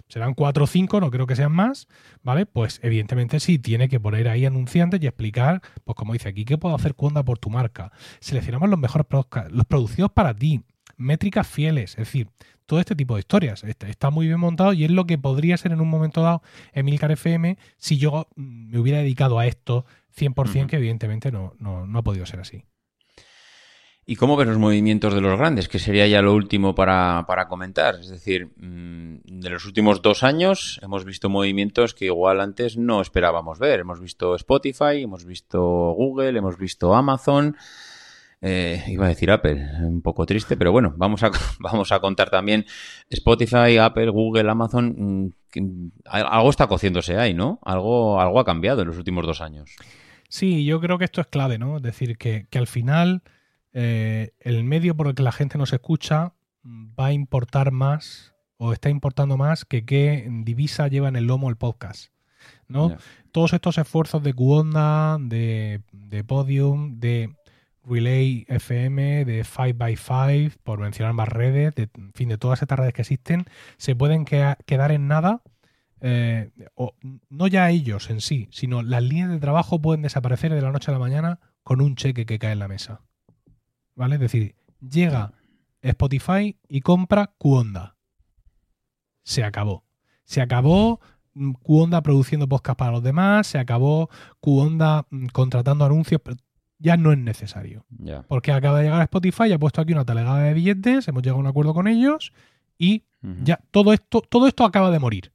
serán cuatro o cinco, no creo que sean más, ¿vale? Pues evidentemente sí tiene que poner ahí anunciantes y explicar, pues como dice aquí, ¿qué puedo hacer Cuonda por tu marca? Seleccionamos los mejores los producidos para ti, métricas fieles, es decir, todo este tipo de historias. Está, muy bien montado y es lo que podría ser en un momento dado Emilcar FM si yo mm, me hubiera dedicado a esto 100%, que evidentemente no, no, no ha podido ser así. ¿Y cómo ves los movimientos de los grandes? Que sería ya lo último para, para comentar. Es decir, mm, de los últimos dos años hemos visto movimientos que igual antes no esperábamos ver. Hemos visto Spotify, hemos visto Google, hemos visto Amazon. Eh, iba a decir Apple, un poco triste, pero bueno, vamos a, vamos a contar también Spotify, Apple, Google, Amazon. mm, algo está cociéndose ahí, ¿no? Algo, algo ha cambiado en los últimos dos años. Sí, yo creo que esto es clave, ¿no? Es decir, que, que al final eh, el medio por el que la gente nos escucha va a importar más o está importando más que qué divisa lleva en el lomo el podcast, ¿no? Todos estos esfuerzos de Cuonda, de, de Podium, de Relay FM, de 5x5, por mencionar más redes, de, en fin, de todas estas redes que existen, se pueden quedar en nada eh, o no ya ellos en sí, sino las líneas de trabajo pueden desaparecer de la noche a la mañana con un cheque que cae en la mesa. ¿Vale? Es decir, llega Spotify y compra Cuonda. Se acabó. Se acabó mm, Cuonda produciendo podcast para los demás, se acabó Cuonda mm, contratando anuncios, ya no es necesario. Porque acaba de llegar Spotify, ha puesto aquí una talegada de billetes, hemos llegado a un acuerdo con ellos y ya todo esto, todo esto acaba de morir.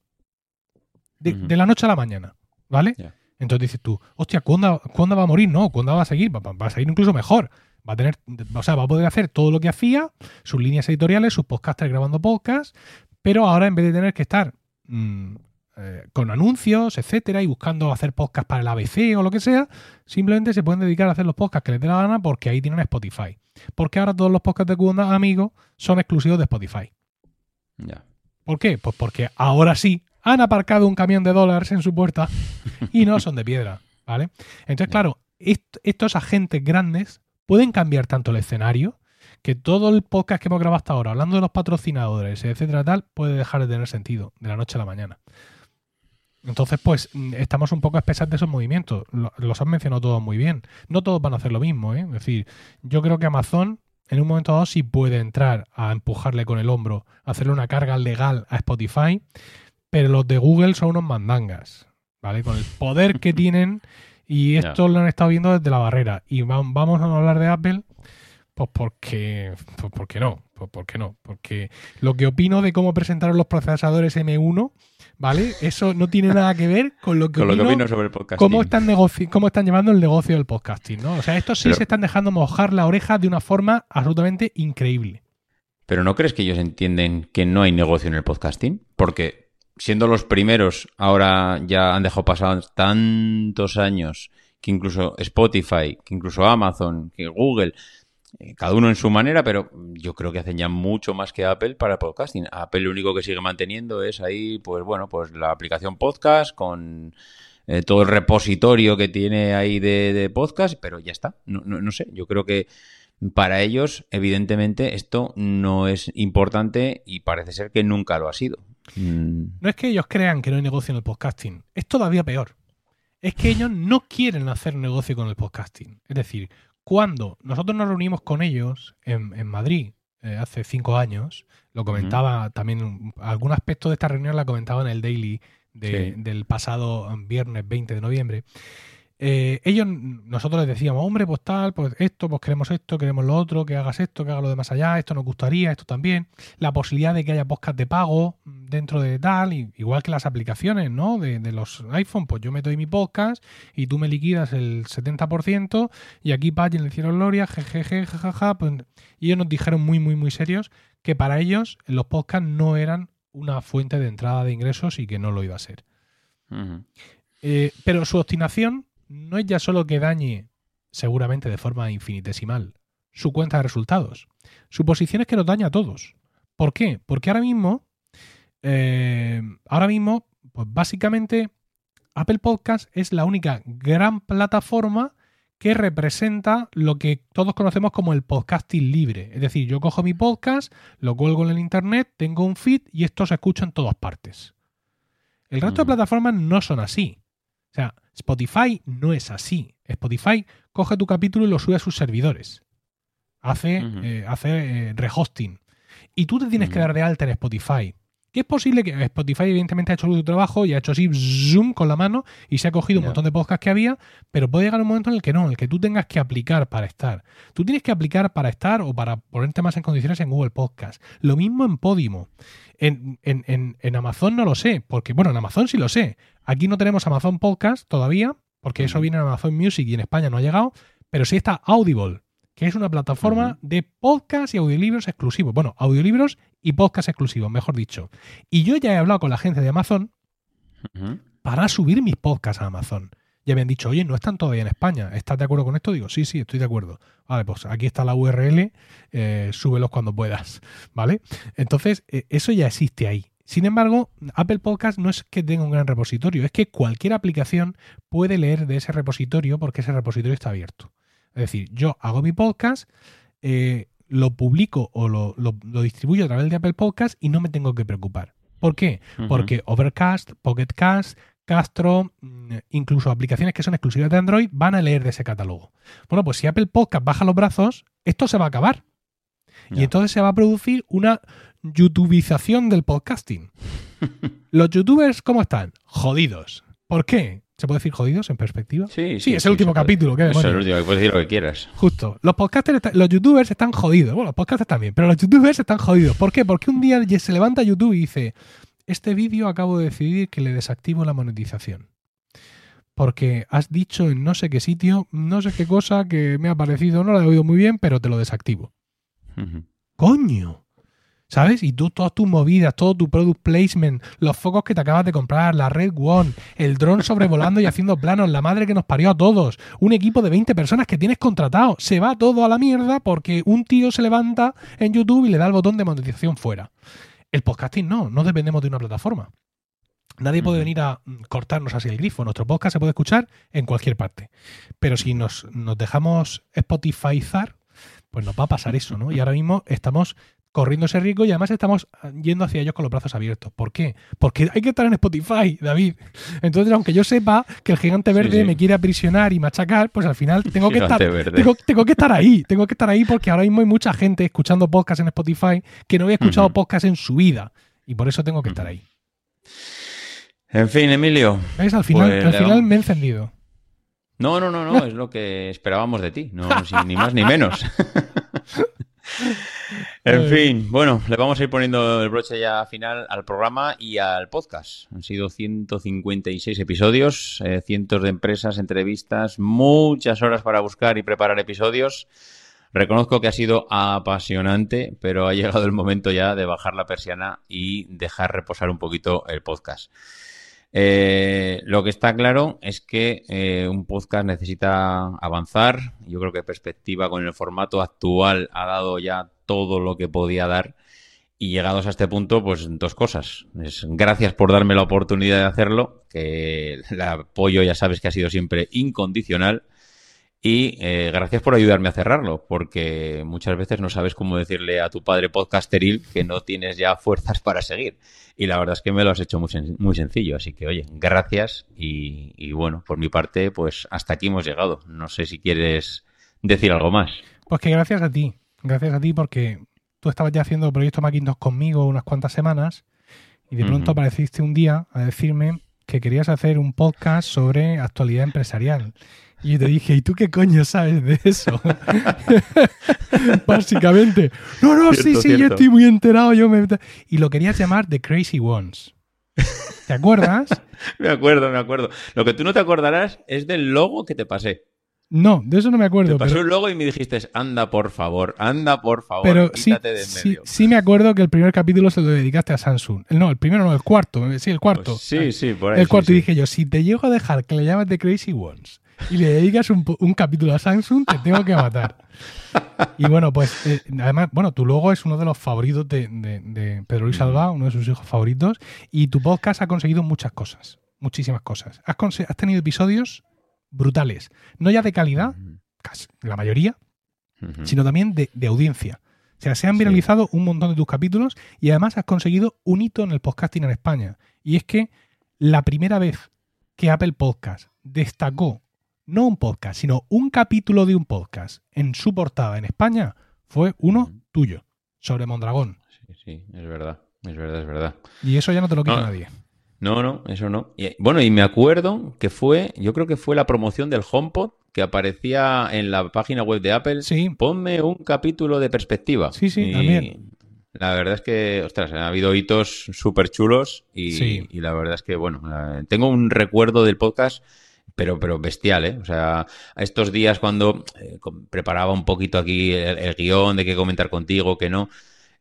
De, la noche a la mañana. ¿Vale? Ya. Entonces dices tú, hostia, ¿cuándo, ¿cuándo va a morir? No, ¿cuándo va a seguir? Va, va- va a seguir incluso mejor. Va a tener, o sea, va a poder hacer todo lo que hacía, sus líneas editoriales, sus podcasters grabando podcasts, pero ahora en vez de tener que estar mm, eh, con anuncios, etcétera, y buscando hacer podcast para el ABC o lo que sea, simplemente se pueden dedicar a hacer los podcasts que les dé la gana porque ahí tienen Spotify. Porque ahora todos los podcasts de Cuonda, amigos, son exclusivos de Spotify. Ya. ¿Por qué? Pues porque ahora sí han aparcado un camión de dólares en su puerta y no son de piedra, ¿vale? Entonces, claro, est- estos agentes grandes pueden cambiar tanto el escenario que todo el podcast que hemos grabado hasta ahora, hablando de los patrocinadores, etcétera, tal, puede dejar de tener sentido de la noche a la mañana. Entonces, pues, mm, estamos un poco a expensas de esos movimientos. Lo- Los han mencionado todos muy bien. No todos van a hacer lo mismo, ¿eh? Es decir, yo creo que Amazon en un momento dado sí puede entrar a empujarle con el hombro, hacerle una carga legal a Spotify, pero los de Google son unos mandangas, ¿vale? Con el poder que tienen y esto lo han estado viendo desde la barrera. Y va- vamos a hablar de Apple, pues porque, pues porque no, pues porque no, porque lo que opino de cómo presentaron los procesadores M1, ¿vale? Eso no tiene nada que ver con lo que Con lo que opino sobre el podcast. cómo están, cómo están llevando el negocio del podcasting, ¿no? O sea, estos sí Pero- se están dejando mojar la oreja de una forma absolutamente increíble. Pero ¿no crees que ellos entienden que no hay negocio en el podcasting? Porque siendo los primeros, ahora ya han dejado pasar tantos años que incluso Spotify, que incluso Amazon, que Google, eh, cada uno en su manera, pero yo creo que hacen ya mucho más que Apple para podcasting. Apple lo único que sigue manteniendo es ahí, pues bueno, pues la aplicación podcast con eh, todo el repositorio que tiene ahí de, de podcast, pero ya está. No, no, no sé, yo creo que para ellos, evidentemente, esto no es importante y parece ser que nunca lo ha sido. Mm, No es que ellos crean que no hay negocio en el podcasting, es todavía peor. Es que ellos no quieren hacer negocio con el podcasting. Es decir, cuando nosotros nos reunimos con ellos en, en Madrid eh, hace cinco años, lo comentaba también, algún aspecto de esta reunión la comentaba en el daily de- Sí. del pasado viernes 20 de noviembre. Eh, ellos, nosotros les decíamos, hombre, pues tal, pues esto, pues queremos esto, queremos lo otro, que hagas esto, que hagas lo de más allá, esto nos gustaría, esto también. La posibilidad de que haya podcast de pago dentro de tal, igual que las aplicaciones, ¿no? De, de los iPhone, pues yo meto ahí mi podcast y tú me liquidas el 70% y aquí paguen el cielo gloria, jejeje, jajaja. Pues, y ellos nos dijeron muy, muy, muy serios que para ellos los podcasts no eran una fuente de entrada de ingresos y que no lo iba a ser. Eh, pero su obstinación no es ya solo que dañe, seguramente de forma infinitesimal, su cuenta de resultados. Su posición es que nos daña a todos. ¿Por qué? Porque ahora mismo, eh, ahora mismo, pues básicamente Apple Podcast es la única gran plataforma que representa lo que todos conocemos como el podcasting libre. Es decir, yo cojo mi podcast, lo cuelgo en el internet, tengo un feed y esto se escucha en todas partes. El resto de plataformas no son así. O sea, Spotify no es así. Spotify coge tu capítulo y lo sube a sus servidores. Hace, eh, hace eh, rehosting. Y tú te tienes que dar de alta en Spotify. Que es posible que Spotify, evidentemente, ha hecho su trabajo y ha hecho así zoom con la mano y se ha cogido un montón de podcasts que había, pero puede llegar un momento en el que no, en el que tú tengas que aplicar para estar. Tú tienes que aplicar para estar o para ponerte más en condiciones en Google Podcast. Lo mismo en Podimo. En, en, en, Amazon no lo sé, porque, bueno, en Amazon sí lo sé. Aquí no tenemos Amazon Podcast todavía, porque eso viene en Amazon Music y en España no ha llegado, pero sí está Audible que es una plataforma de podcast y audiolibros exclusivos. Bueno, audiolibros y podcast exclusivos, mejor dicho. Y yo ya he hablado con la agencia de Amazon para subir mis podcasts a Amazon. Ya me han dicho, oye, no están todavía en España. ¿Estás de acuerdo con esto? Digo, sí, sí, estoy de acuerdo. Vale, pues aquí está la URL, eh, súbelos cuando puedas. ¿Vale? Entonces, eh, eso ya existe ahí. Sin embargo, Apple Podcast no es que tenga un gran repositorio, es que cualquier aplicación puede leer de ese repositorio porque ese repositorio está abierto. Es decir, yo hago mi podcast, eh, lo publico o lo, distribuyo a través de Apple Podcast y no me tengo que preocupar. ¿Por qué? Porque Overcast, Pocketcast, Castro, mm, incluso aplicaciones que son exclusivas de Android, van a leer de ese catálogo. Bueno, pues si Apple Podcast baja los brazos, esto se va a acabar. Y entonces se va a producir una youtubización del podcasting. los youtubers, ¿cómo están? Jodidos. ¿Por qué? ¿Se puede decir jodidos en perspectiva? Sí, sí. es el último capítulo. es el último, puedes decir lo que quieras. Justo. Los podcasters, los youtubers están jodidos. Bueno, los podcasters también, pero los youtubers están jodidos. ¿Por qué? Porque un día se levanta YouTube y dice: Este vídeo acabo de decidir que le desactivo la monetización. Porque has dicho en no sé qué sitio, no sé qué cosa que me ha parecido, no lo he oído muy bien, pero te lo desactivo. ¡Coño! ¿Sabes? Y tú, todas tus movidas, todo tu product placement, los focos que te acabas de comprar, la Red One, el dron sobrevolando y haciendo planos, la madre que nos parió a todos, un equipo de 20 personas que tienes contratado, se va todo a la mierda porque un tío se levanta en YouTube y le da el botón de monetización fuera. El podcasting no, no dependemos de una plataforma. Nadie puede venir a cortarnos así el grifo. Nuestro podcast se puede escuchar en cualquier parte. Pero si nos, nos dejamos Spotifyzar, pues nos va a pasar eso, ¿no? Y ahora mismo estamos corriendo ese riesgo y además estamos yendo hacia ellos con los brazos abiertos. ¿Por qué? Porque hay que estar en Spotify, David. Entonces, aunque yo sepa que el gigante verde me quiere aprisionar y machacar, pues al final tengo que estar tengo, que estar ahí, tengo que estar ahí porque ahora mismo hay mucha gente escuchando podcast en Spotify que no había escuchado podcast en su vida y por eso tengo que estar ahí. En fin, Emilio. ¿Ves? Al final, pues al final me he encendido. No, no, no, no, es lo que esperábamos de ti, no, ni más ni menos. en fin, bueno, le vamos a ir poniendo el broche ya final al programa y al podcast. Han sido 156 episodios, eh, cientos de empresas, entrevistas, muchas horas para buscar y preparar episodios. Reconozco que ha sido apasionante, pero ha llegado el momento ya de bajar la persiana y dejar reposar un poquito el podcast. Eh, lo que está claro es que eh, un podcast necesita avanzar. Yo creo que perspectiva con el formato actual ha dado ya todo lo que podía dar. Y llegados a este punto, pues dos cosas. gracias por darme la oportunidad de hacerlo, que el apoyo ya sabes que ha sido siempre incondicional. Y eh, gracias por ayudarme a cerrarlo, porque muchas veces no sabes cómo decirle a tu padre podcasteril que no tienes ya fuerzas para seguir. Y la verdad es que me lo has hecho muy, muy sencillo. Así que, oye, gracias. Y, bueno, por mi parte, pues hasta aquí hemos llegado. No sé si quieres decir algo más. Pues que gracias a ti. Gracias a ti porque tú estabas ya haciendo Proyecto Macintosh conmigo unas cuantas semanas y de pronto apareciste un día a decirme que querías hacer un podcast sobre actualidad empresarial. Y yo te dije, ¿y tú qué coño sabes de eso? Básicamente. No, no, sí, sí, yo estoy muy enterado. Yo me... Y lo querías llamar The Crazy Ones. ¿Te acuerdas? me acuerdo, me acuerdo. Lo que tú no te acordarás es del logo que te pasé. No, de eso no me acuerdo. Te pasó el logo y me dijiste, anda por favor, anda por favor, pero quítate sí, de medio. Sí, me acuerdo que el primer capítulo se lo dedicaste a Samsung. No, el primero no, el cuarto. Sí, el cuarto. Pues sí, sí, por ahí. El cuarto. y dije yo, si te llego a dejar que le llames The Crazy Ones y le dedicas un, capítulo a Samsung, te tengo que matar. Y bueno, pues eh, además, bueno, tu logo es uno de los favoritos de, de- de Pedro Luis Alba, uno de sus hijos favoritos, y tu podcast ha conseguido muchas cosas, muchísimas cosas. Has, tenido episodios brutales, no ya de calidad, casi la mayoría, sino también de, de audiencia. O sea, se han Sí. viralizado un montón de tus capítulos y además has conseguido un hito en el podcasting en España. Y es que la primera vez que Apple Podcast destacó no un podcast, sino un capítulo de un podcast en su portada en España fue uno tuyo, sobre Mondragón. Sí, sí, es verdad, es verdad, es verdad. Y eso ya no te lo quita No. nadie. No, no, eso no. Y, bueno, y me acuerdo que fue, yo creo que fue la promoción del HomePod que aparecía en la página web de Apple. Sí, Ponme un capítulo de perspectiva. Sí, sí, Y también. La verdad es que, ostras, ha habido hitos súper chulos y, Sí. y la verdad es que, bueno, tengo un recuerdo del podcast, pero, pero bestial, ¿eh? O sea, estos días cuando eh, preparaba un poquito aquí el, el guion de qué comentar contigo, qué no,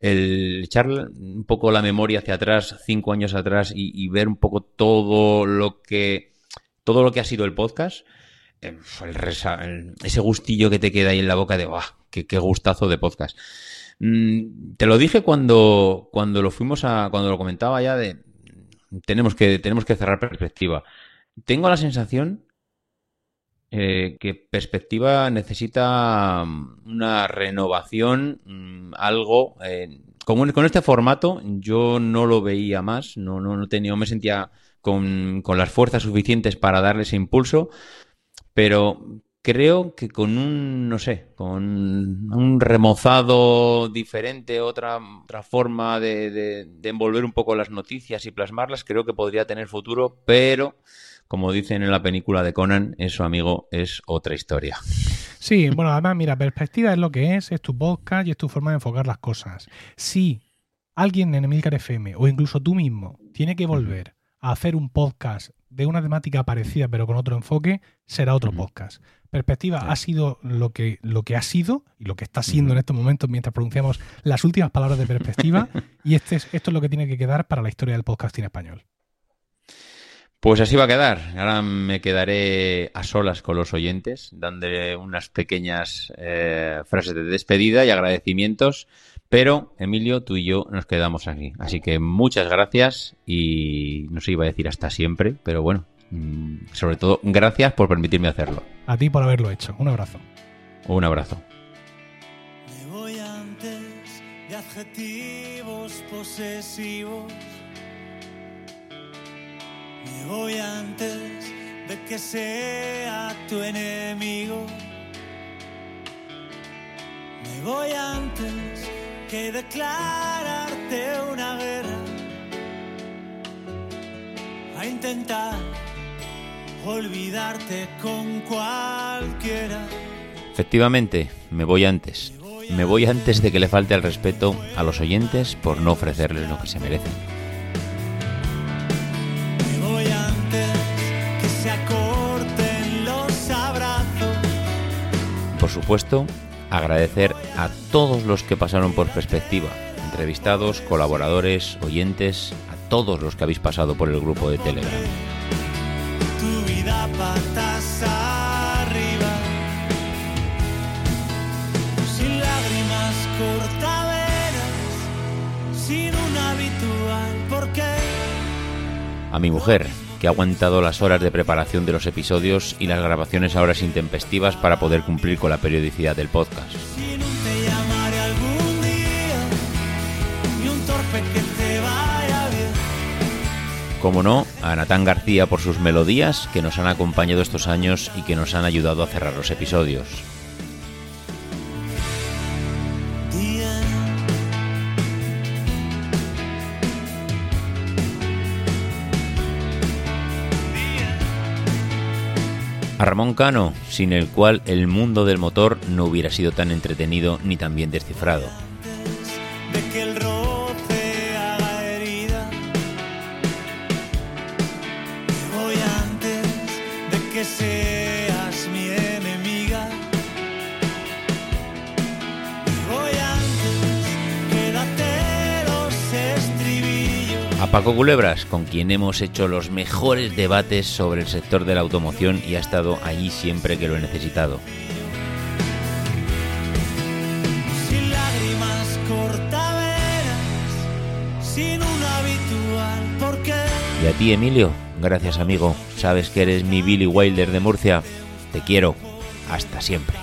el echar un poco la memoria hacia atrás, cinco años atrás, y, ver un poco todo lo que, todo lo que ha sido el podcast, eh, el ese gustillo que te queda ahí en la boca de. Qué, qué gustazo de podcast! Mm, te lo dije cuando, cuando lo fuimos a, cuando lo comentaba ya de, tenemos que, tenemos que cerrar perspectiva. Tengo la sensación eh, que perspectiva necesita mm, una renovación, mm, algo. eh, con, con este formato yo no lo veía más, no, no, no tenía, me sentía con, con las fuerzas suficientes para darle ese impulso, pero creo que con un, no sé, con un remozado diferente, otra, otra forma de- de envolver un poco las noticias y plasmarlas, creo que podría tener futuro, pero como dicen en la película de Conan, eso, amigo, es otra historia. Sí, bueno, además, mira, perspectiva es lo que es, es tu podcast y es tu forma de enfocar las cosas. Si alguien en Emilcar FM o incluso tú mismo tiene que volver a hacer un podcast de una temática parecida pero con otro enfoque, será otro podcast. Perspectiva Sí. ha sido lo que, lo que ha sido y lo que está siendo en estos momentos mientras pronunciamos las últimas palabras de perspectiva y este es, esto es lo que tiene que quedar para la historia del podcasting español. Pues así va a quedar. Ahora me quedaré a solas con los oyentes, dándole unas pequeñas eh, frases de despedida y agradecimientos. Pero, Emilio, tú y yo nos quedamos aquí. Así que muchas gracias y no se iba a decir hasta siempre, pero bueno, mm, sobre todo, gracias por permitirme hacerlo. A ti por haberlo hecho. Un abrazo. Un abrazo. Me voy antes de adjetivos posesivos. Me voy antes de que sea tu enemigo. Me voy antes que declararte una guerra. A intentar olvidarte con cualquiera. Efectivamente, me voy antes. Me voy antes de que le falte el respeto a los oyentes por no ofrecerles lo que se merecen. Supuesto, agradecer a todos los que pasaron por perspectiva, entrevistados, colaboradores, oyentes, a todos los que habéis pasado por el grupo de Telegram. Tu vida patas arriba. Sin lágrimas cortaveras, sin un habitual porqué. A mi mujer, que ha aguantado las horas de preparación de los episodios y las grabaciones a horas intempestivas para poder cumplir con la periodicidad del podcast. Como no, a Natán García por sus melodías que nos han acompañado estos años y que nos han ayudado a cerrar los episodios. Ramón Cano, sin el cual el mundo del motor no hubiera sido tan entretenido ni tan bien descifrado. Paco Culebras, con quien hemos hecho los mejores debates sobre el sector de la automoción y ha estado allí siempre que lo he necesitado. Y a ti, Emilio, gracias amigo. Sabes que eres mi Billy Wilder de Murcia. Te quiero. Hasta siempre.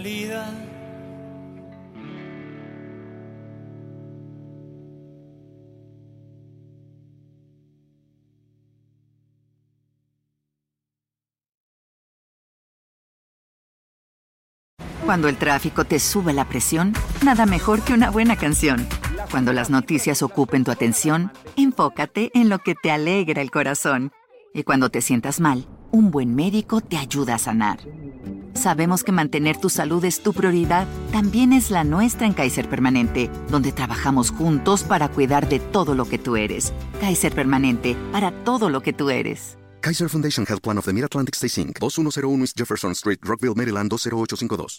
Salida. Cuando el tráfico te sube la presión, nada mejor que una buena canción. Cuando las noticias ocupen tu atención, enfócate en lo que te alegra el corazón. Y cuando te sientas mal, un buen médico te ayuda a sanar. Sabemos que mantener tu salud es tu prioridad, también es la nuestra en Kaiser Permanente, donde trabajamos juntos para cuidar de todo lo que tú eres. Kaiser Permanente, para todo lo que tú eres. Kaiser Foundation Health Plan of the Mid-Atlantic Stay Inc. 2101 East Jefferson Street, Rockville, Maryland 20852.